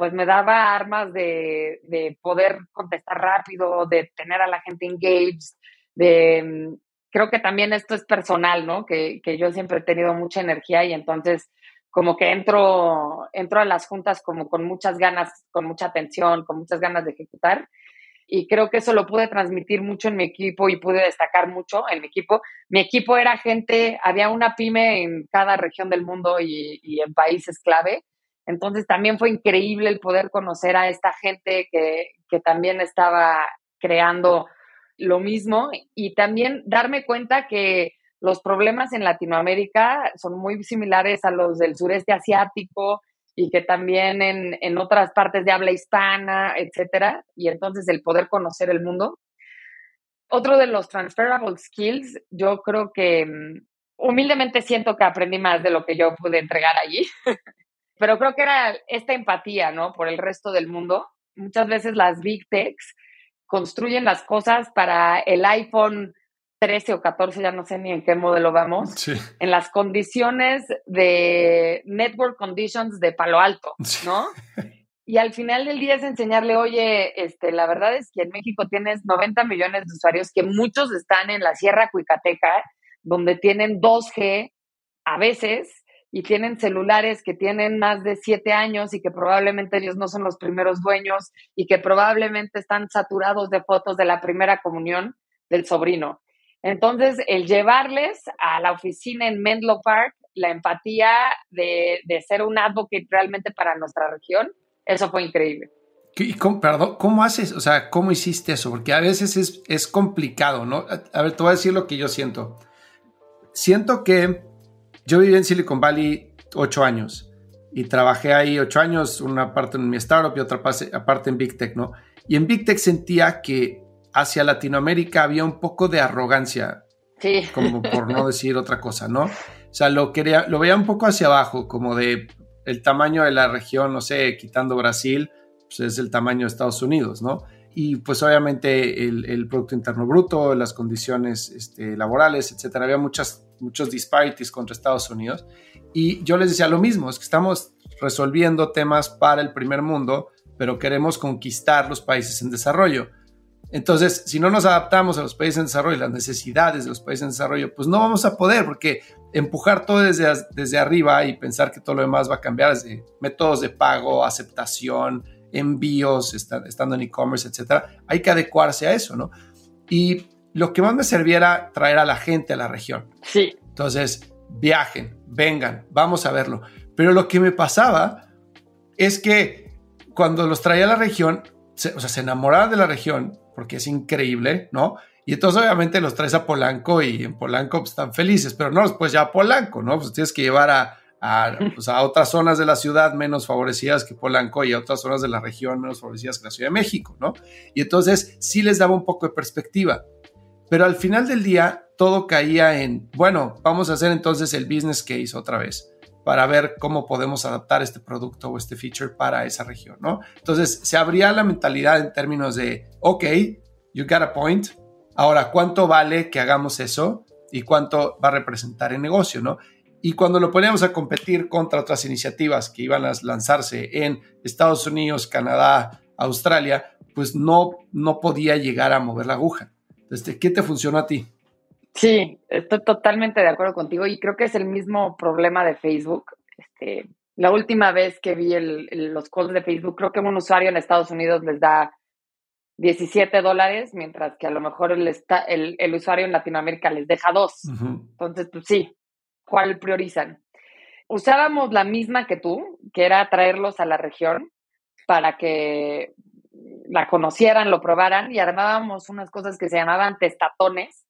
pues me daba armas de, de, poder contestar rápido, de tener a la gente engaged, de... Creo que también esto es personal, ¿no? Que, que yo siempre he tenido mucha energía y entonces como que entro, entro a las juntas como con muchas ganas, con mucha atención, con muchas ganas de ejecutar. Y creo que eso lo pude transmitir mucho en mi equipo y pude destacar mucho en mi equipo. Mi equipo era gente, había una pyme en cada región del mundo y, y en países clave Entonces también fue increíble el poder conocer a esta gente que, que también estaba creando lo mismo y también darme cuenta que los problemas en Latinoamérica son muy similares a los del sureste asiático y que también en, en otras partes de habla hispana, etcétera, y entonces el poder conocer el mundo. Otro de los transferable skills, yo creo que mm, humildemente siento que aprendí más de lo que yo pude entregar allí, pero creo que era esta empatía, ¿no? Por el resto del mundo. Muchas veces las big techs construyen las cosas para el iPhone 13 o 14, ya no sé ni en qué modelo vamos, en las condiciones de network conditions de Palo Alto, ¿no? Y al final del día es enseñarle, oye, este, la verdad es que en México tienes 90 millones de usuarios que muchos están en la Sierra Cuicateca, donde tienen 2G a veces y tienen celulares que tienen más de siete años y que probablemente ellos no son los primeros dueños y que probablemente están saturados de fotos de la primera comunión del sobrino. Entonces, el llevarles a la oficina en Menlo Park la empatía de, ser un advocate realmente para nuestra región, eso fue increíble. ¿Y cómo, perdón, cómo haces? O sea, ¿cómo hiciste eso? Porque a veces es, es complicado, ¿no? A ver, te voy a decir lo que yo siento. Siento que yo viví en Silicon Valley ocho años y trabajé ahí ocho años, una parte en mi startup y otra parte en Big Tech, ¿no? Y en Big Tech sentía que hacia Latinoamérica había un poco de arrogancia, sí. como por no decir otra cosa, ¿no? O sea, lo, quería, lo veía un poco hacia abajo, como de el tamaño de la región, no sé, quitando Brasil, pues es el tamaño de Estados Unidos, ¿no? Y pues obviamente el, Producto Interno Bruto, las condiciones este, laborales, etcétera, había muchas, muchos disparities contra Estados Unidos. Y yo les decía lo mismo, es que estamos resolviendo temas para el primer mundo, pero queremos conquistar los países en desarrollo. Entonces, si no nos adaptamos a los países en desarrollo las necesidades de los países en desarrollo, pues no vamos a poder, porque empujar todo desde, desde arriba y pensar que todo lo demás va a cambiar desde métodos de pago, aceptación, envíos, estando en e-commerce, etcétera, hay que adecuarse a eso, ¿no? Y lo que más me servía era traer a la gente a la región. Sí. Entonces, viajen, vengan, vamos a verlo. Pero lo que me pasaba es que cuando los traía a la región, o sea, se enamoraban de la región, porque es increíble, ¿no? Y entonces obviamente los traes a Polanco y en Polanco pues, están felices, pero no, pues ya a Polanco, ¿no? Pues tienes que llevar a, pues, a, otras zonas de la ciudad menos favorecidas que Polanco y a otras zonas de la región menos favorecidas que la Ciudad de México, ¿no? Y entonces sí les daba un poco de perspectiva. Pero al final del día todo caía en, bueno, vamos a hacer entonces el business case otra vez para ver cómo podemos adaptar este producto o este feature para esa región, ¿no? Entonces, se abría la mentalidad en términos de, ok, you got a point, ahora, ¿cuánto vale que hagamos eso y cuánto va a representar el negocio, ¿no? Y cuando lo poníamos a competir contra otras iniciativas que iban a lanzarse en Estados Unidos, Canadá, Australia, pues no, no podía llegar a mover la aguja. Entonces, ¿qué te funcionó a ti? Sí, estoy totalmente de acuerdo contigo y creo que es el mismo problema de Facebook. Este, la última vez que vi los calls de Facebook, creo que un usuario en Estados Unidos les da 17 dólares, mientras que a lo mejor el, el, usuario en Latinoamérica les deja dos. Entonces, pues sí, ¿cuál priorizan? Usábamos la misma que tú, que era traerlos a la región para que la conocieran, lo probaran y armábamos unas cosas que se llamaban testatones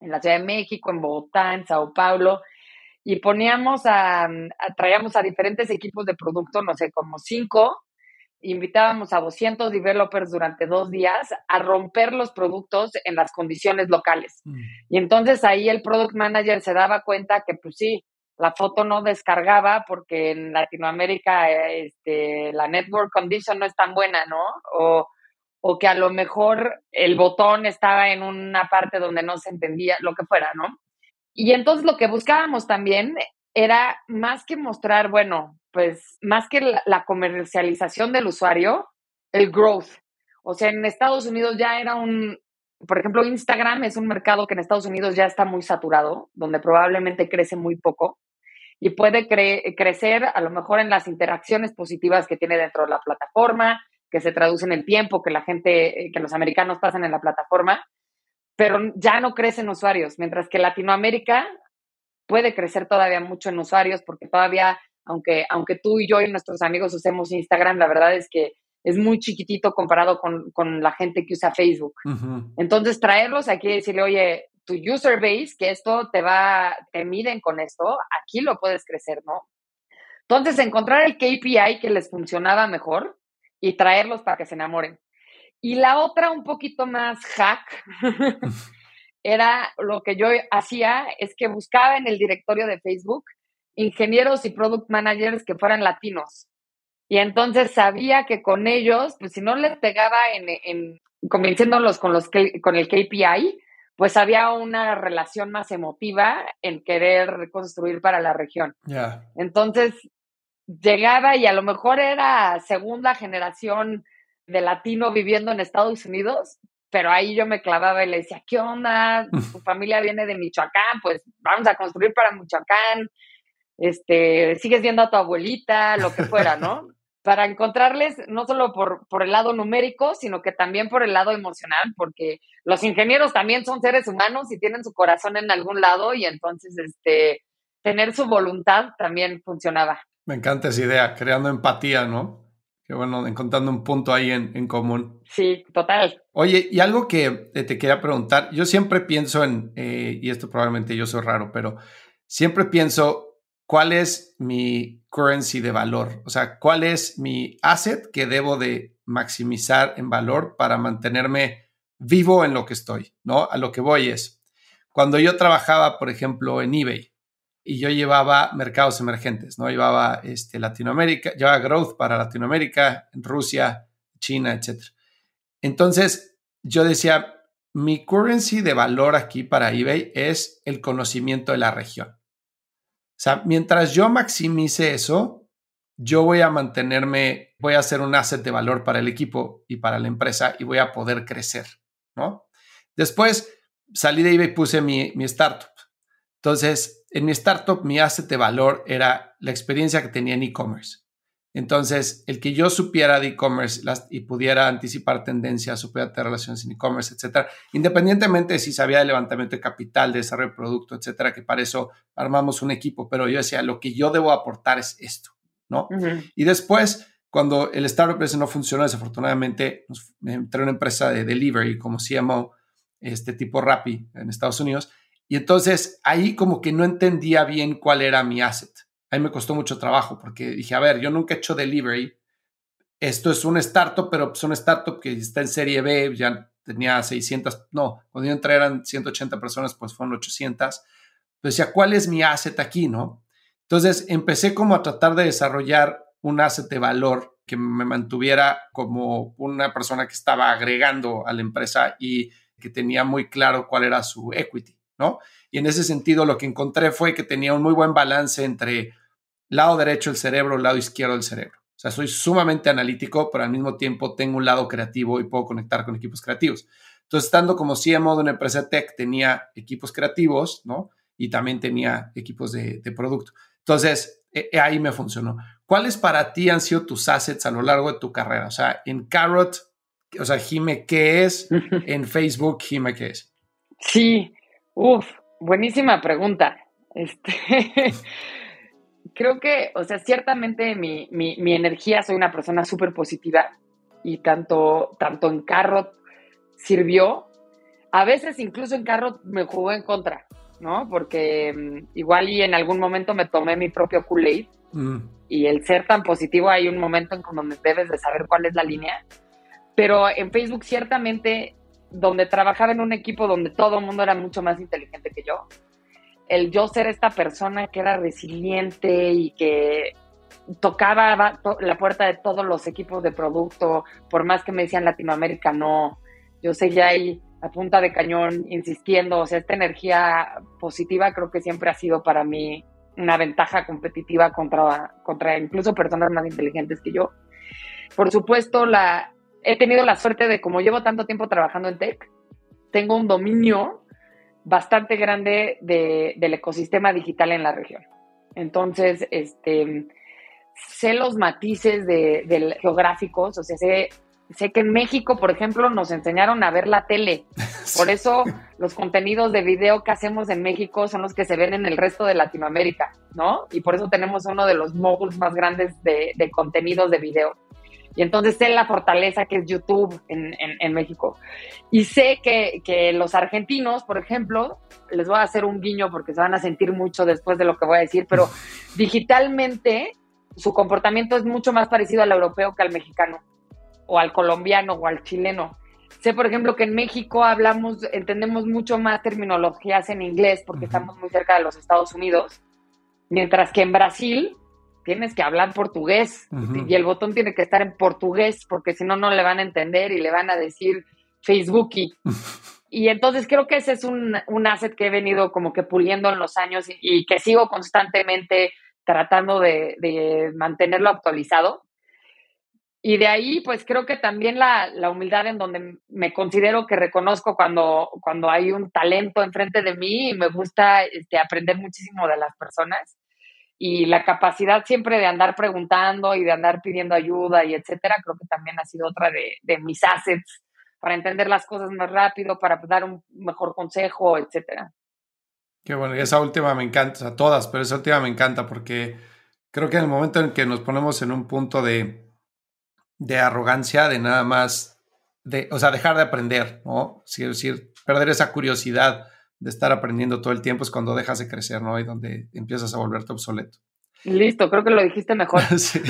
en la Ciudad de México, en Bogotá, en Sao Paulo, y poníamos a, traíamos a diferentes equipos de producto, no sé, como cinco, invitábamos a 200 developers durante dos días a romper los productos en las condiciones locales. Mm. Y entonces ahí el product manager se daba cuenta que, pues sí, la foto no descargaba porque en Latinoamérica este, la network condition no es tan buena, ¿no? O, o que a lo mejor el botón estaba en una parte donde no se entendía, lo que fuera, ¿no? Y entonces lo que buscábamos también era más que mostrar, bueno, pues más que la, comercialización del usuario, el growth. O sea, en Estados Unidos ya era un, por ejemplo, Instagram es un mercado que en Estados Unidos ya está muy saturado, donde probablemente crece muy poco y puede crecer a lo mejor en las interacciones positivas que tiene dentro de la plataforma, que se traduce en el tiempo que la gente, eh, que los americanos pasan en la plataforma, pero ya no crecen usuarios, mientras que Latinoamérica puede crecer todavía mucho en usuarios porque todavía Aunque, aunque tú y yo y nuestros amigos usemos Instagram, la verdad es que es muy chiquitito comparado con, con la gente que usa Facebook. Entonces, traerlos aquí y decirle, oye, tu user base, que esto te va, te miden con esto, aquí lo puedes crecer, ¿no? Entonces, encontrar el KPI que les funcionaba mejor y traerlos para que se enamoren. Y la otra, un poquito más hack, era lo que yo hacía, es que buscaba en el directorio de Facebook ingenieros y product managers que fueran latinos. Y entonces sabía que con ellos, pues si no les pegaba en, en convenciéndolos con, los, con el KPI, pues había una relación más emotiva en querer construir para la región. Entonces, llegaba y a lo mejor era segunda generación de latino viviendo en Estados Unidos, pero ahí yo me clavaba y le decía, ¿qué onda? Tu familia viene de Michoacán, pues vamos a construir para Michoacán, este, sigues viendo a tu abuelita, lo que fuera, ¿no? Para encontrarles no solo por, por el lado numérico, sino que también por el lado emocional, porque los ingenieros también son seres humanos y tienen su corazón en algún lado y entonces este, tener su voluntad también funcionaba. Me encanta esa idea, creando empatía, ¿no? Que bueno, encontrando un punto ahí en, en común. Sí, total. Oye, y algo que te quería preguntar, yo siempre pienso en, eh, y esto probablemente yo soy raro, pero siempre pienso cuál es mi currency de valor, o sea, cuál es mi asset que debo de maximizar en valor para mantenerme vivo en lo que estoy, ¿no? A lo que voy es, cuando yo trabajaba, por ejemplo, en eBay y yo llevaba mercados emergentes, ¿no? Llevaba este, Latinoamérica, llevaba growth para Latinoamérica, Rusia, China, etc. Entonces, yo decía, mi currency de valor aquí para eBay es el conocimiento de la región. O sea, mientras yo maximice eso, yo voy a mantenerme, voy a ser un asset de valor para el equipo y para la empresa y voy a poder crecer, ¿no? Después salí de eBay y puse mi, mi startup. Entonces, en mi startup, mi asset de valor era la experiencia que tenía en e-commerce. Entonces, el que yo supiera de e-commerce y pudiera anticipar tendencias, supiera tener relaciones en e-commerce, etcétera, independientemente de si sabía de levantamiento de capital, de desarrollo de producto, etcétera, que para eso armamos un equipo, pero yo decía, lo que yo debo aportar es esto, ¿no? Y después, cuando el startup ese no funcionó, desafortunadamente, me entré una empresa de delivery como CMO, este tipo Rappi en Estados Unidos, y entonces ahí como que no entendía bien cuál era mi asset a mí me costó mucho trabajo porque dije, a ver, yo nunca he hecho delivery. Esto es un startup, pero es un startup que está en serie B, ya tenía 600, no, cuando yo entré eran 180 personas, pues fueron 800. Entonces, decía, ¿cuál es mi asset aquí, no? Entonces, empecé como a tratar de desarrollar un asset de valor que me mantuviera como una persona que estaba agregando a la empresa y que tenía muy claro cuál era su equity, ¿no? Y en ese sentido lo que encontré fue que tenía un muy buen balance entre lado derecho del cerebro, lado izquierdo del cerebro. O sea, soy sumamente analítico, pero al mismo tiempo tengo un lado creativo y puedo conectar con equipos creativos. Entonces, estando como CMO de una empresa tech, tenía equipos creativos, ¿no? Y también tenía equipos de, producto. Entonces, e, e, ahí me funcionó. ¿Cuáles para ti han sido tus assets a lo largo de tu carrera? O sea, en Carrot, o sea, Jime, ¿qué es? En Facebook, Jime, ¿qué es? Sí, uff, buenísima pregunta. Este, creo que, o sea, ciertamente mi, mi, energía, soy una persona súper positiva y tanto, tanto en carro sirvió. A veces incluso en carro me jugó en contra, ¿no? Porque mm, igual y en algún momento me tomé mi propio Kool-Aid mm. y el ser tan positivo hay un momento en donde debes de saber cuál es la línea. Pero en Facebook ciertamente, donde trabajaba en un equipo donde todo el mundo era mucho más inteligente que yo, el yo ser esta persona que era resiliente y que tocaba la puerta de todos los equipos de producto, por más que me decían Latinoamérica, no, yo seguía ahí a punta de cañón insistiendo, o sea, esta energía positiva creo que siempre ha sido para mí una ventaja competitiva contra, contra incluso personas más inteligentes que yo. Por supuesto, la, he tenido la suerte de, como llevo tanto tiempo trabajando en tech, tengo un dominio bastante grande del ecosistema digital en la región. Entonces, este, sé los matices de, geográficos, o sea, sé sé que en México, por ejemplo, nos enseñaron a ver la tele. Por eso los contenidos de video que hacemos en México son los que se ven en el resto de Latinoamérica, ¿no? Y por eso tenemos uno de los módulos más grandes de, de contenidos de video. Y entonces sé la fortaleza que es YouTube en, en, México. Y sé que, que, los argentinos, por ejemplo, les voy a hacer un guiño porque se van a sentir mucho después de lo que voy a decir, pero digitalmente su comportamiento es mucho más parecido al europeo que al mexicano, o al colombiano, o al chileno. Sé, por ejemplo, que en México hablamos, entendemos mucho más terminologías en inglés porque estamos muy cerca de los Estados Unidos, mientras que en Brasil tienes que hablar portugués y el botón tiene que estar en portugués porque si no, no le van a entender y le van a decir Facebook. Y, entonces creo que ese es un, un, asset que he venido como que puliendo en los años y, que sigo constantemente tratando de, de, mantenerlo actualizado. Y de ahí, pues creo que también la, la, humildad en donde me considero que reconozco cuando, cuando hay un talento enfrente de mí y me gusta este, aprender muchísimo de las personas y la capacidad siempre de andar preguntando y de andar pidiendo ayuda y etcétera, creo que también ha sido otra de, de mis assets para entender las cosas más rápido, para dar un mejor consejo, etcétera. Qué bueno, y esa última me encanta, o sea, todas, pero esa última me encanta porque creo que en el momento en que nos ponemos en un punto de, de arrogancia, de nada más, de, o sea, dejar de aprender, ¿no? Es decir, perder esa curiosidad de estar aprendiendo todo el tiempo es cuando dejas de crecer, ¿no? Y donde empiezas a volverte obsoleto. Listo, creo que lo dijiste mejor. sí.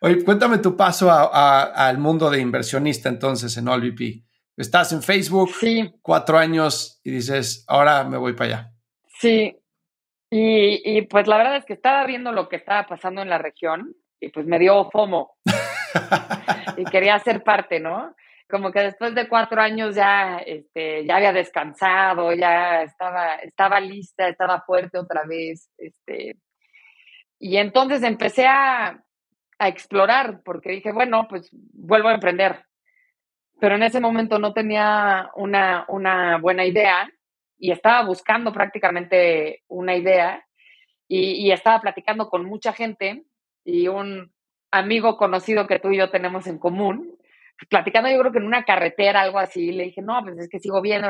Oye, cuéntame tu paso al mundo de inversionista entonces en OLVP. Estás en Facebook, sí. cuatro años y dices, ahora me voy para allá. Sí, y, y, pues la verdad es que estaba viendo lo que estaba pasando en la región y pues me dio FOMO y quería ser parte, ¿no? Como que después de cuatro años ya, este, ya había descansado, ya estaba, estaba lista, estaba fuerte otra vez, este, y entonces empecé a, a explorar, porque dije, bueno, pues vuelvo a emprender, pero en ese momento no tenía una, una buena idea y estaba buscando prácticamente una idea y, y estaba platicando con mucha gente y un amigo conocido que tú y yo tenemos en común, platicando yo creo que en una carretera, algo así, le dije, no, pues es que sigo viendo,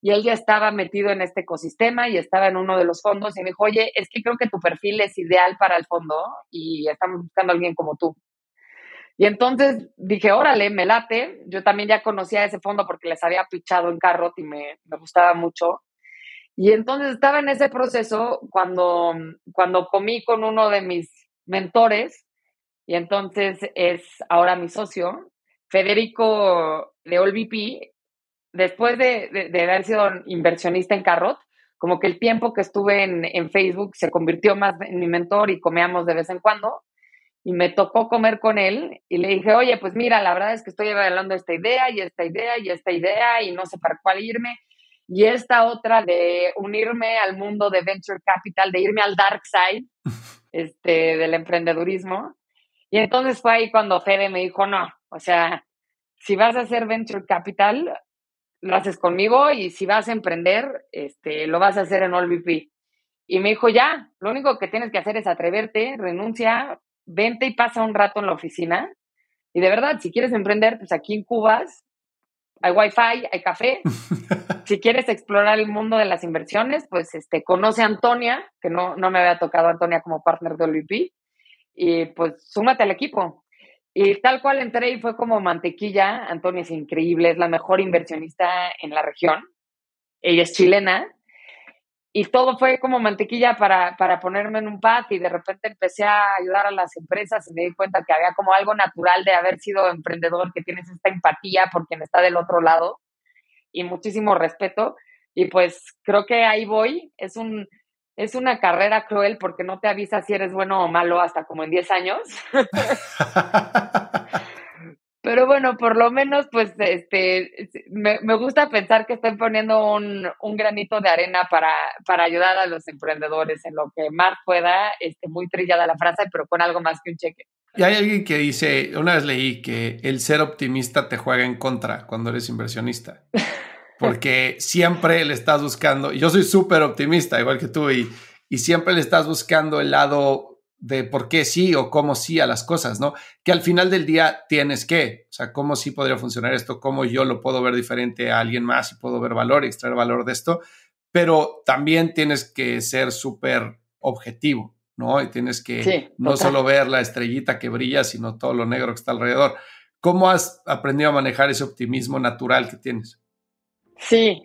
y él ya estaba metido en este ecosistema y estaba en uno de los fondos y me dijo, oye, es que creo que tu perfil es ideal para el fondo y estamos buscando a alguien como tú. Y entonces dije, órale, me late. Yo también ya conocía ese fondo porque les había pichado en Carrot y me, me gustaba mucho. Y entonces estaba en ese proceso cuando, cuando comí con uno de mis mentores, y entonces es ahora mi socio, Federico de OLVP, después de, haber sido inversionista en Carrot, como que el tiempo que estuve en, Facebook se convirtió más en mi mentor y comíamos de vez en cuando. Y me tocó comer con él y le dije, oye, pues mira, la verdad es que estoy evaluando esta idea y esta idea y esta idea y no sé para cuál irme. Y esta otra de unirme al mundo de venture capital, de irme al dark side este, del emprendedurismo. Y entonces fue ahí cuando Fede me dijo, no, o sea, si vas a hacer venture capital, lo haces conmigo y si vas a emprender, este, lo vas a hacer en AllVP. Y me dijo, ya, lo único que tienes que hacer es atreverte, renuncia, vente y pasa un rato en la oficina. Y de verdad, si quieres emprender, pues aquí en Cubas hay wifi, hay café. si quieres explorar el mundo de las inversiones, pues este, conoce a Antonia, que no, no me había tocado Antonia como partner de OLVP, y pues súmate al equipo. Y tal cual entré y fue como mantequilla. Antonia es increíble, es la mejor inversionista en la región. Ella es chilena. Y todo fue como mantequilla para, para ponerme en un path y de repente empecé a ayudar a las empresas y me di cuenta que había como algo natural de haber sido emprendedor, que tienes esta empatía por quien está del otro lado y muchísimo respeto. Y pues creo que ahí voy. Es un, es una carrera cruel porque no te avisa si eres bueno o malo hasta como en 10 años. Pero bueno, por lo menos, pues, este, me, gusta pensar que estoy poniendo un, granito de arena para, para, ayudar a los emprendedores en lo que más pueda, este, muy trillada la frase, pero con algo más que un cheque. Y hay alguien que dice, una vez leí que el ser optimista te juega en contra cuando eres inversionista porque siempre le estás buscando, y yo soy súper optimista, igual que tú, y, y siempre le estás buscando el lado de por qué sí o cómo sí a las cosas, ¿no? Que al final del día tienes que, o sea, cómo sí podría funcionar esto, cómo yo lo puedo ver diferente a alguien más y puedo ver valor y extraer valor de esto, pero también tienes que ser súper objetivo, ¿no? Y tienes que no solo ver la estrellita que brilla, sino todo lo negro que está alrededor. ¿Cómo has aprendido a manejar ese optimismo natural que tienes? Sí,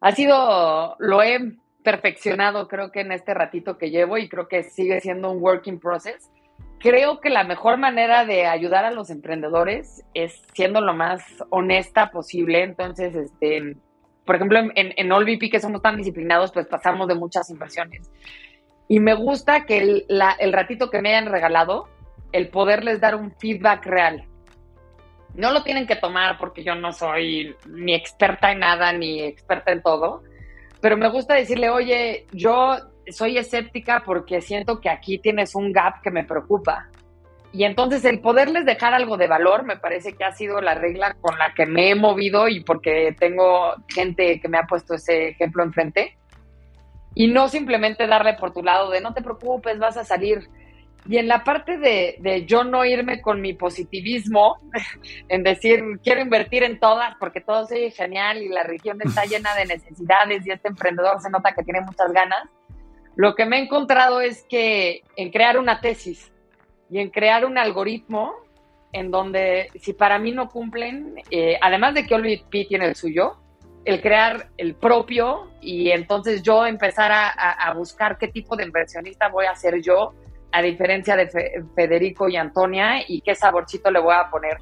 ha sido, lo he perfeccionado creo que en este ratito que llevo y creo que sigue siendo un working process. Creo que la mejor manera de ayudar a los emprendedores es siendo lo más honesta posible. Entonces, este, por ejemplo, en, en AllVP que somos tan disciplinados, pues pasamos de muchas inversiones. Y me gusta que el, el ratito que me hayan regalado, el poderles dar un feedback real. No lo tienen que tomar porque yo no soy ni experta en nada ni experta en todo, pero me gusta decirle, oye, yo soy escéptica porque siento que aquí tienes un gap que me preocupa. Y entonces el poderles dejar algo de valor me parece que ha sido la regla con la que me he movido y porque tengo gente que me ha puesto ese ejemplo enfrente. Y no simplemente darle por tu lado de no te preocupes, vas a salir. Y en la parte de, de, yo no irme con mi positivismo, en decir, quiero invertir en todas porque todo es genial y la región está llena de necesidades y este emprendedor se nota que tiene muchas ganas, lo que me he encontrado es que en crear una tesis y en crear un algoritmo en donde si para mí no cumplen, eh, además de que OLVP tiene el suyo, el crear el propio y entonces yo empezar a, a buscar qué tipo de inversionista voy a ser yo, a diferencia de Federico y Antonia, y qué saborcito le voy a poner.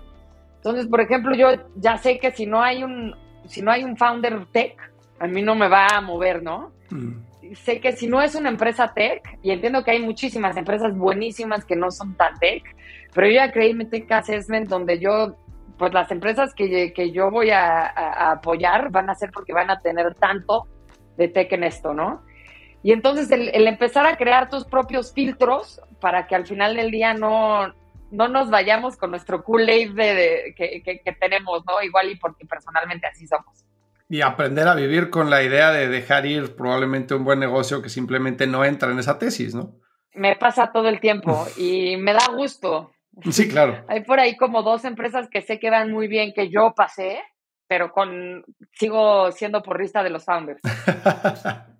Entonces, por ejemplo, yo ya sé que si no hay un, si no hay un founder tech, a mí no me va a mover, ¿no? Mm. Sé que si no es una empresa tech, y entiendo que hay muchísimas empresas buenísimas que no son tan tech, pero yo ya creí Tech Assessment donde yo, pues las empresas que, que yo voy a, a apoyar van a ser porque van a tener tanto de tech en esto, ¿no? Y entonces el, empezar a crear tus propios filtros para que al final del día no, no nos vayamos con nuestro Kool-Aid de, que, tenemos, ¿no? Igual y porque personalmente así somos. Y aprender a vivir con la idea de dejar ir probablemente un buen negocio que simplemente no entra en esa tesis, ¿no? Me pasa todo el tiempo y me da gusto. Sí, claro. Hay por ahí como dos empresas que sé que van muy bien, que yo pasé, pero con sigo siendo porrista de los founders.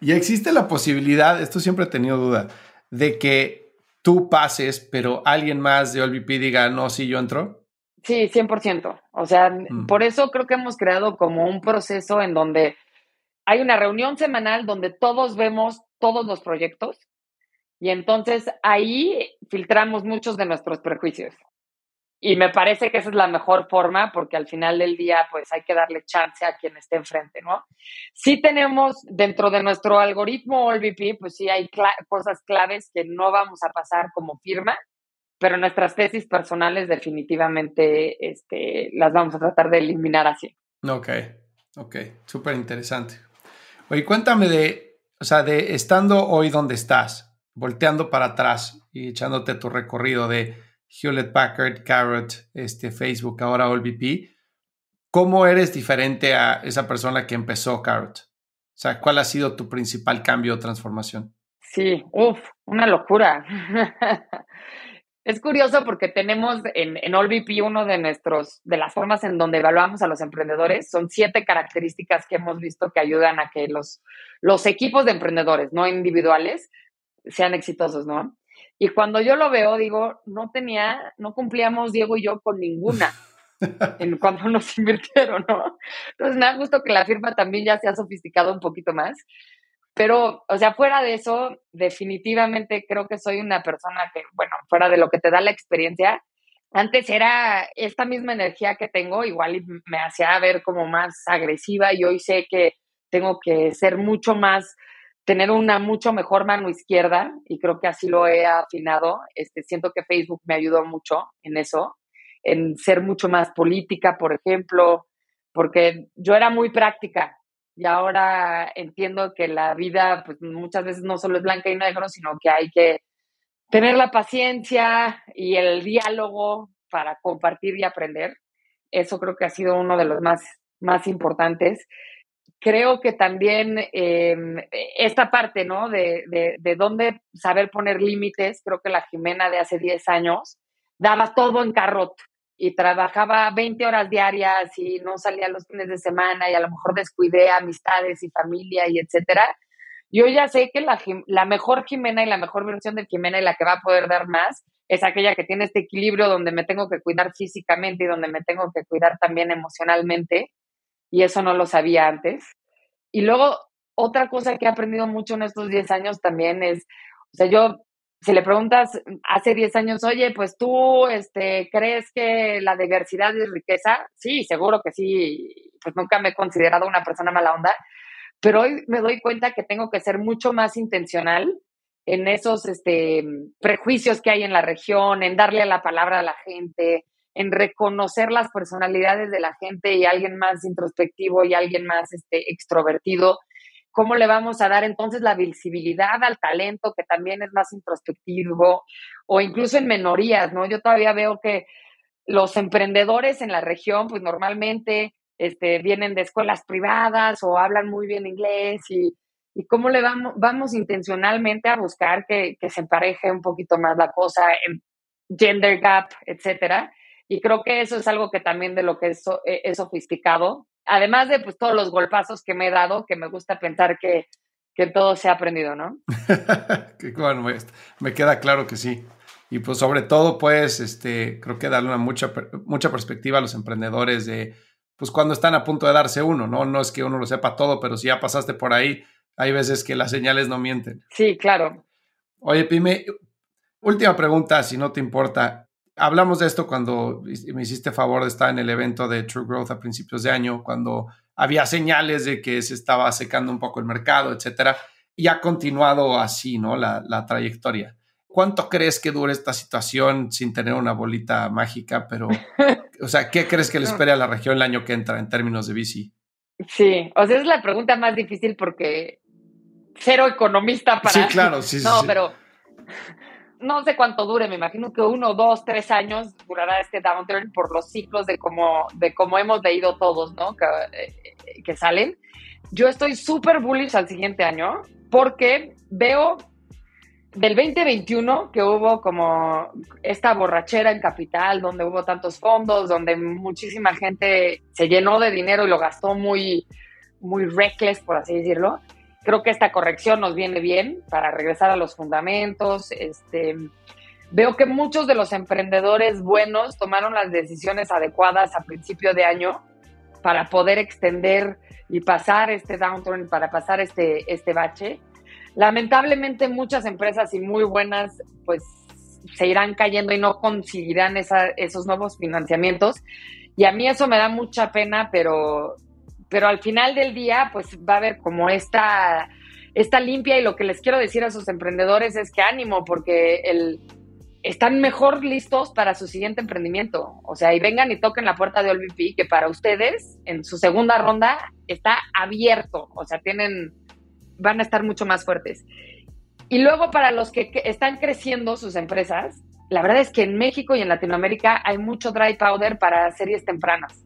y existe la posibilidad, esto siempre he tenido duda, de que tú pases, pero alguien más de OLVP diga, no, sí, yo entro. Sí, 100%. O sea, mm. por eso creo que hemos creado como un proceso en donde hay una reunión semanal donde todos vemos todos los proyectos y entonces ahí filtramos muchos de nuestros prejuicios. Y me parece que esa es la mejor forma porque al final del día pues hay que darle chance a quien esté enfrente, ¿no? Sí tenemos dentro de nuestro algoritmo OLVP, pues sí hay cosas claves que no vamos a pasar como firma, pero nuestras tesis personales definitivamente este, las vamos a tratar de eliminar así. Ok, ok, súper interesante. Oye, cuéntame de, o sea, de estando hoy donde estás, volteando para atrás y echándote tu recorrido de Hewlett Packard, Carrot, este, Facebook, ahora AllVP. ¿Cómo eres diferente a esa persona que empezó Carrot? O sea, ¿cuál ha sido tu principal cambio o transformación? Sí, uff, una locura. es curioso porque tenemos en, en AllVP uno de nuestros, de las formas en donde evaluamos a los emprendedores, son siete características que hemos visto que ayudan a que los, los equipos de emprendedores, no individuales, sean exitosos, ¿no? Y cuando yo lo veo, digo, no tenía, no cumplíamos Diego y yo con ninguna en cuando nos invirtieron, ¿no? Entonces me ha gustado que la firma también ya se ha sofisticado un poquito más. Pero, o sea, fuera de eso, definitivamente creo que soy una persona que, bueno, fuera de lo que te da la experiencia, antes era esta misma energía que tengo, igual me hacía ver como más agresiva y hoy sé que tengo que ser mucho más tener una mucho mejor mano izquierda y creo que así lo he afinado. Este, siento que Facebook me ayudó mucho en eso, en ser mucho más política, por ejemplo, porque yo era muy práctica y ahora entiendo que la vida pues, muchas veces no solo es blanca y negro, sino que hay que tener la paciencia y el diálogo para compartir y aprender. Eso creo que ha sido uno de los más, más importantes creo que también em, esta parte, ¿no? De, de, de dónde saber poner límites, creo que la Jimena de hace 10 años daba todo en carrot y trabajaba 20 horas diarias y no salía los fines de semana y a lo mejor descuidé amistades y familia y etcétera. Yo ya sé que la, la mejor Jimena y la mejor versión de Jimena y la que va a poder dar más es aquella que tiene este equilibrio donde me tengo que cuidar físicamente y donde me tengo que cuidar también emocionalmente. Y eso no lo sabía antes. Y luego, otra cosa que he aprendido mucho en estos 10 años también es, o sea, yo, si le preguntas hace 10 años, oye, pues tú, este, ¿crees que la diversidad es riqueza? Sí, seguro que sí. Pues nunca me he considerado una persona mala onda, pero hoy me doy cuenta que tengo que ser mucho más intencional en esos este, prejuicios que hay en la región, en darle la palabra a la gente, en reconocer las personalidades de la gente y alguien más introspectivo y alguien más este, extrovertido. ¿Cómo le vamos a dar entonces la visibilidad al talento que también es más introspectivo o incluso en minorías, ¿no? Yo todavía veo que los emprendedores en la región, pues normalmente este, vienen de escuelas privadas o hablan muy bien inglés y y cómo le vamos, vamos intencionalmente a buscar que, se empareje un poquito más la cosa, en gender gap, etcétera. Y creo que eso es algo que también de lo que es, eh, sofisticado. Además de pues, todos los golpazos que me he dado, que me gusta pensar que, que todo se ha aprendido, ¿no? bueno, me queda claro que sí. Y pues sobre todo, pues, este, creo que darle una mucha, mucha perspectiva a los emprendedores de, pues cuando están a punto de darse uno, ¿no? No es que uno lo sepa todo, pero si ya pasaste por ahí, hay veces que las señales no mienten. Sí, claro. Oye, Pime, última pregunta, si no te importa. Hablamos de esto cuando me hiciste favor de estar en el evento de True Growth a principios de año, cuando había señales de que se estaba secando un poco el mercado, etcétera, y ha continuado así, ¿no? La, la trayectoria. ¿Cuánto crees que dure esta situación sin tener una bolita mágica? Pero, o sea, ¿qué crees que le espere a la región el año que entra en términos de bici? Sí, o sea, es la pregunta más difícil porque cero economista para... Sí, claro, sí, No, pero no sé cuánto dure, me imagino que uno, dos, tres años durará este downturn por los ciclos de cómo, de cómo hemos leído todos, ¿no? Que, eh, salen. Yo estoy súper bullish al siguiente año porque veo del 2021 que hubo como esta borrachera en capital, donde hubo tantos fondos, donde muchísima gente se llenó de dinero y lo gastó muy, muy reckless, por así decirlo creo que esta corrección nos viene bien para regresar a los fundamentos. Este, veo que muchos de los emprendedores buenos tomaron las decisiones adecuadas a principio de año para poder extender y pasar este downturn, para pasar este, este bache. Lamentablemente muchas empresas y muy buenas pues se irán cayendo y no conseguirán esos nuevos financiamientos. Y a mí eso me da mucha pena, pero pero al final del día, pues va a haber como esta, esta limpia y lo que les quiero decir a sus emprendedores es que ánimo, porque el, están mejor listos para su siguiente emprendimiento. O sea, y vengan y toquen la puerta de OLVP, que para ustedes, en su segunda ronda, está abierto. O sea, tienen, van a estar mucho más fuertes. Y luego para los que están creciendo sus empresas, la verdad es que en México y en Latinoamérica hay mucho dry powder para series tempranas.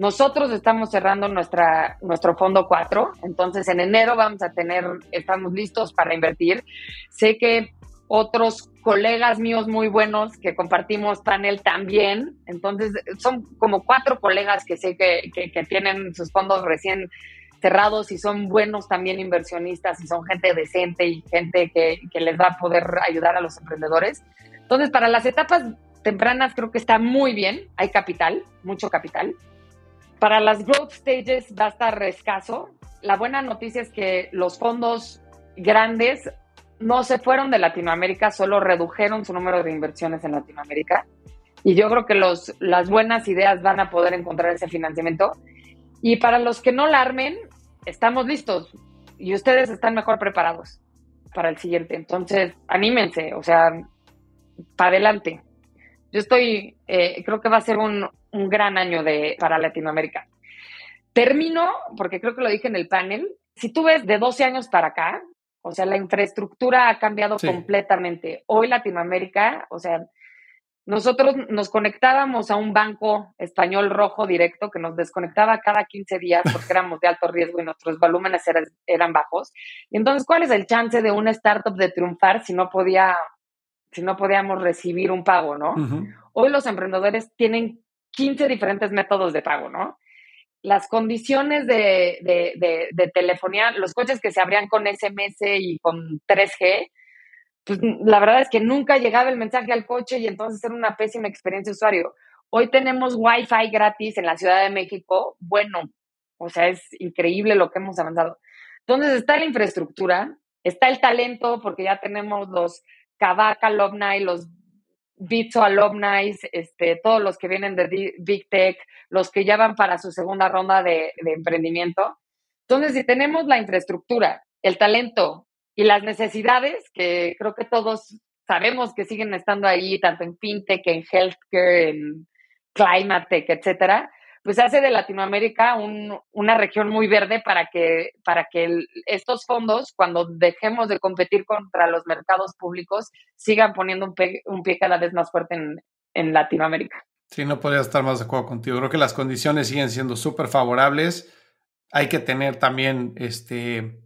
Nosotros estamos cerrando nuestra, nuestro fondo 4, entonces en enero vamos a tener, estamos listos para invertir. Sé que otros colegas míos muy buenos que compartimos panel también, entonces son como cuatro colegas que sé que, que, tienen sus fondos recién cerrados y son buenos también inversionistas y son gente decente y gente que, que, les va a poder ayudar a los emprendedores. Entonces, para las etapas tempranas creo que está muy bien, hay capital, mucho capital. Para las growth stages va a estar escaso. La buena noticia es que los fondos grandes no se fueron de Latinoamérica, solo redujeron su número de inversiones en Latinoamérica. Y yo creo que los, las buenas ideas van a poder encontrar ese financiamiento. Y para los que no la armen, estamos listos y ustedes están mejor preparados para el siguiente. Entonces, anímense, o sea, para adelante. Yo estoy, eh, creo que va a ser un, un gran año de, para Latinoamérica. Termino, porque creo que lo dije en el panel, si tú ves de 12 años para acá, o sea, la infraestructura ha cambiado completamente. Hoy Latinoamérica, o sea, nosotros nos conectábamos a un banco español rojo directo que nos desconectaba cada 15 días porque éramos de alto riesgo y nuestros volúmenes eran, bajos. Y entonces, ¿cuál es el chance de una startup de triunfar si no podía, si no podíamos recibir un pago, no? Hoy los emprendedores tienen 15 diferentes métodos de pago, ¿no? Las condiciones de, telefonía, los coches que se abrían con SMS y con 3G, pues la verdad es que nunca llegaba el mensaje al coche y entonces era una pésima experiencia de usuario. Hoy tenemos Wi-Fi gratis en la Ciudad de México. Bueno, o sea, es increíble lo que hemos avanzado. Entonces está la infraestructura, está el talento, porque ya tenemos los Kavak alumni, los Bitso alumni, este, todos los que vienen de Big Tech, los que ya van para su segunda ronda de, de emprendimiento. Entonces, si tenemos la infraestructura, el talento, y las necesidades, que creo que todos sabemos que siguen estando ahí, tanto en fintech, en healthcare, en climate tech, etcétera, pues hace de Latinoamérica una región muy verde para que, para que estos fondos, cuando dejemos de competir contra los mercados públicos, sigan poniendo un, un pie cada vez más fuerte en, en Latinoamérica. Sí, no podría estar más de acuerdo contigo. Creo que las condiciones siguen siendo súper favorables. Hay que tener también este,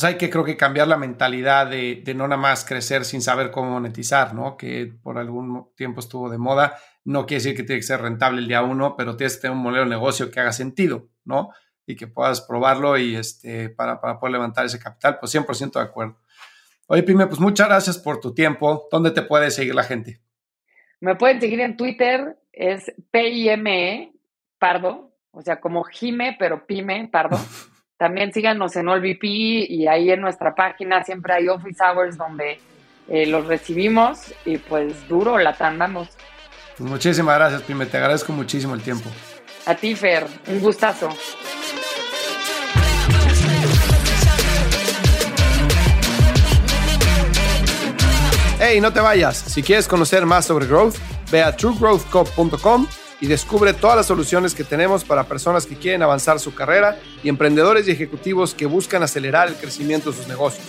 hay que creo que cambiar la mentalidad de, no nada más crecer sin saber cómo monetizar, ¿no? Que por algún tiempo estuvo de moda. No quiere decir que tiene que ser rentable el día uno, pero tienes que tener un modelo de negocio que haga sentido, ¿no? Y que puedas probarlo y este, para, para poder levantar ese capital, pues 100% de acuerdo. Oye, Pime, pues muchas gracias por tu tiempo. ¿Dónde te puede seguir la gente? Me pueden seguir en Twitter, es PIME, Pardo, o sea, como Jime, pero Pime, Pardo. También síganos en AllVP y ahí en nuestra página siempre hay office hours donde eh, los recibimos y pues duro la tandamos. Pues muchísimas gracias, Pime. Te agradezco muchísimo el tiempo. A ti, Fer. Un gustazo. Hey, no te vayas. Si quieres conocer más sobre Growth, ve a truegrowthco.com y descubre todas las soluciones que tenemos para personas que quieren avanzar su carrera y emprendedores y ejecutivos que buscan acelerar el crecimiento de sus negocios.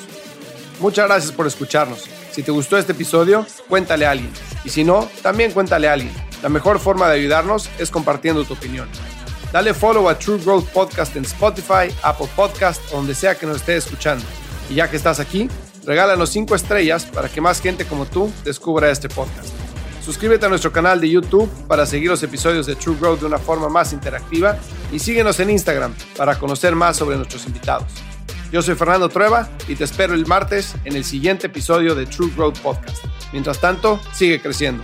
Muchas gracias por escucharnos. Si te gustó este episodio, cuéntale a alguien. Y si no, también cuéntale a alguien. La mejor forma de ayudarnos es compartiendo tu opinión. Dale follow a True Growth Podcast en Spotify, Apple Podcast o donde sea que nos esté escuchando. Y ya que estás aquí, regálanos 5 estrellas para que más gente como tú descubra este podcast. Suscríbete a nuestro canal de YouTube para seguir los episodios de True Growth de una forma más interactiva y síguenos en Instagram para conocer más sobre nuestros invitados. Yo soy Fernando Trueba y te espero el martes en el siguiente episodio de True Growth Podcast. Mientras tanto, sigue creciendo.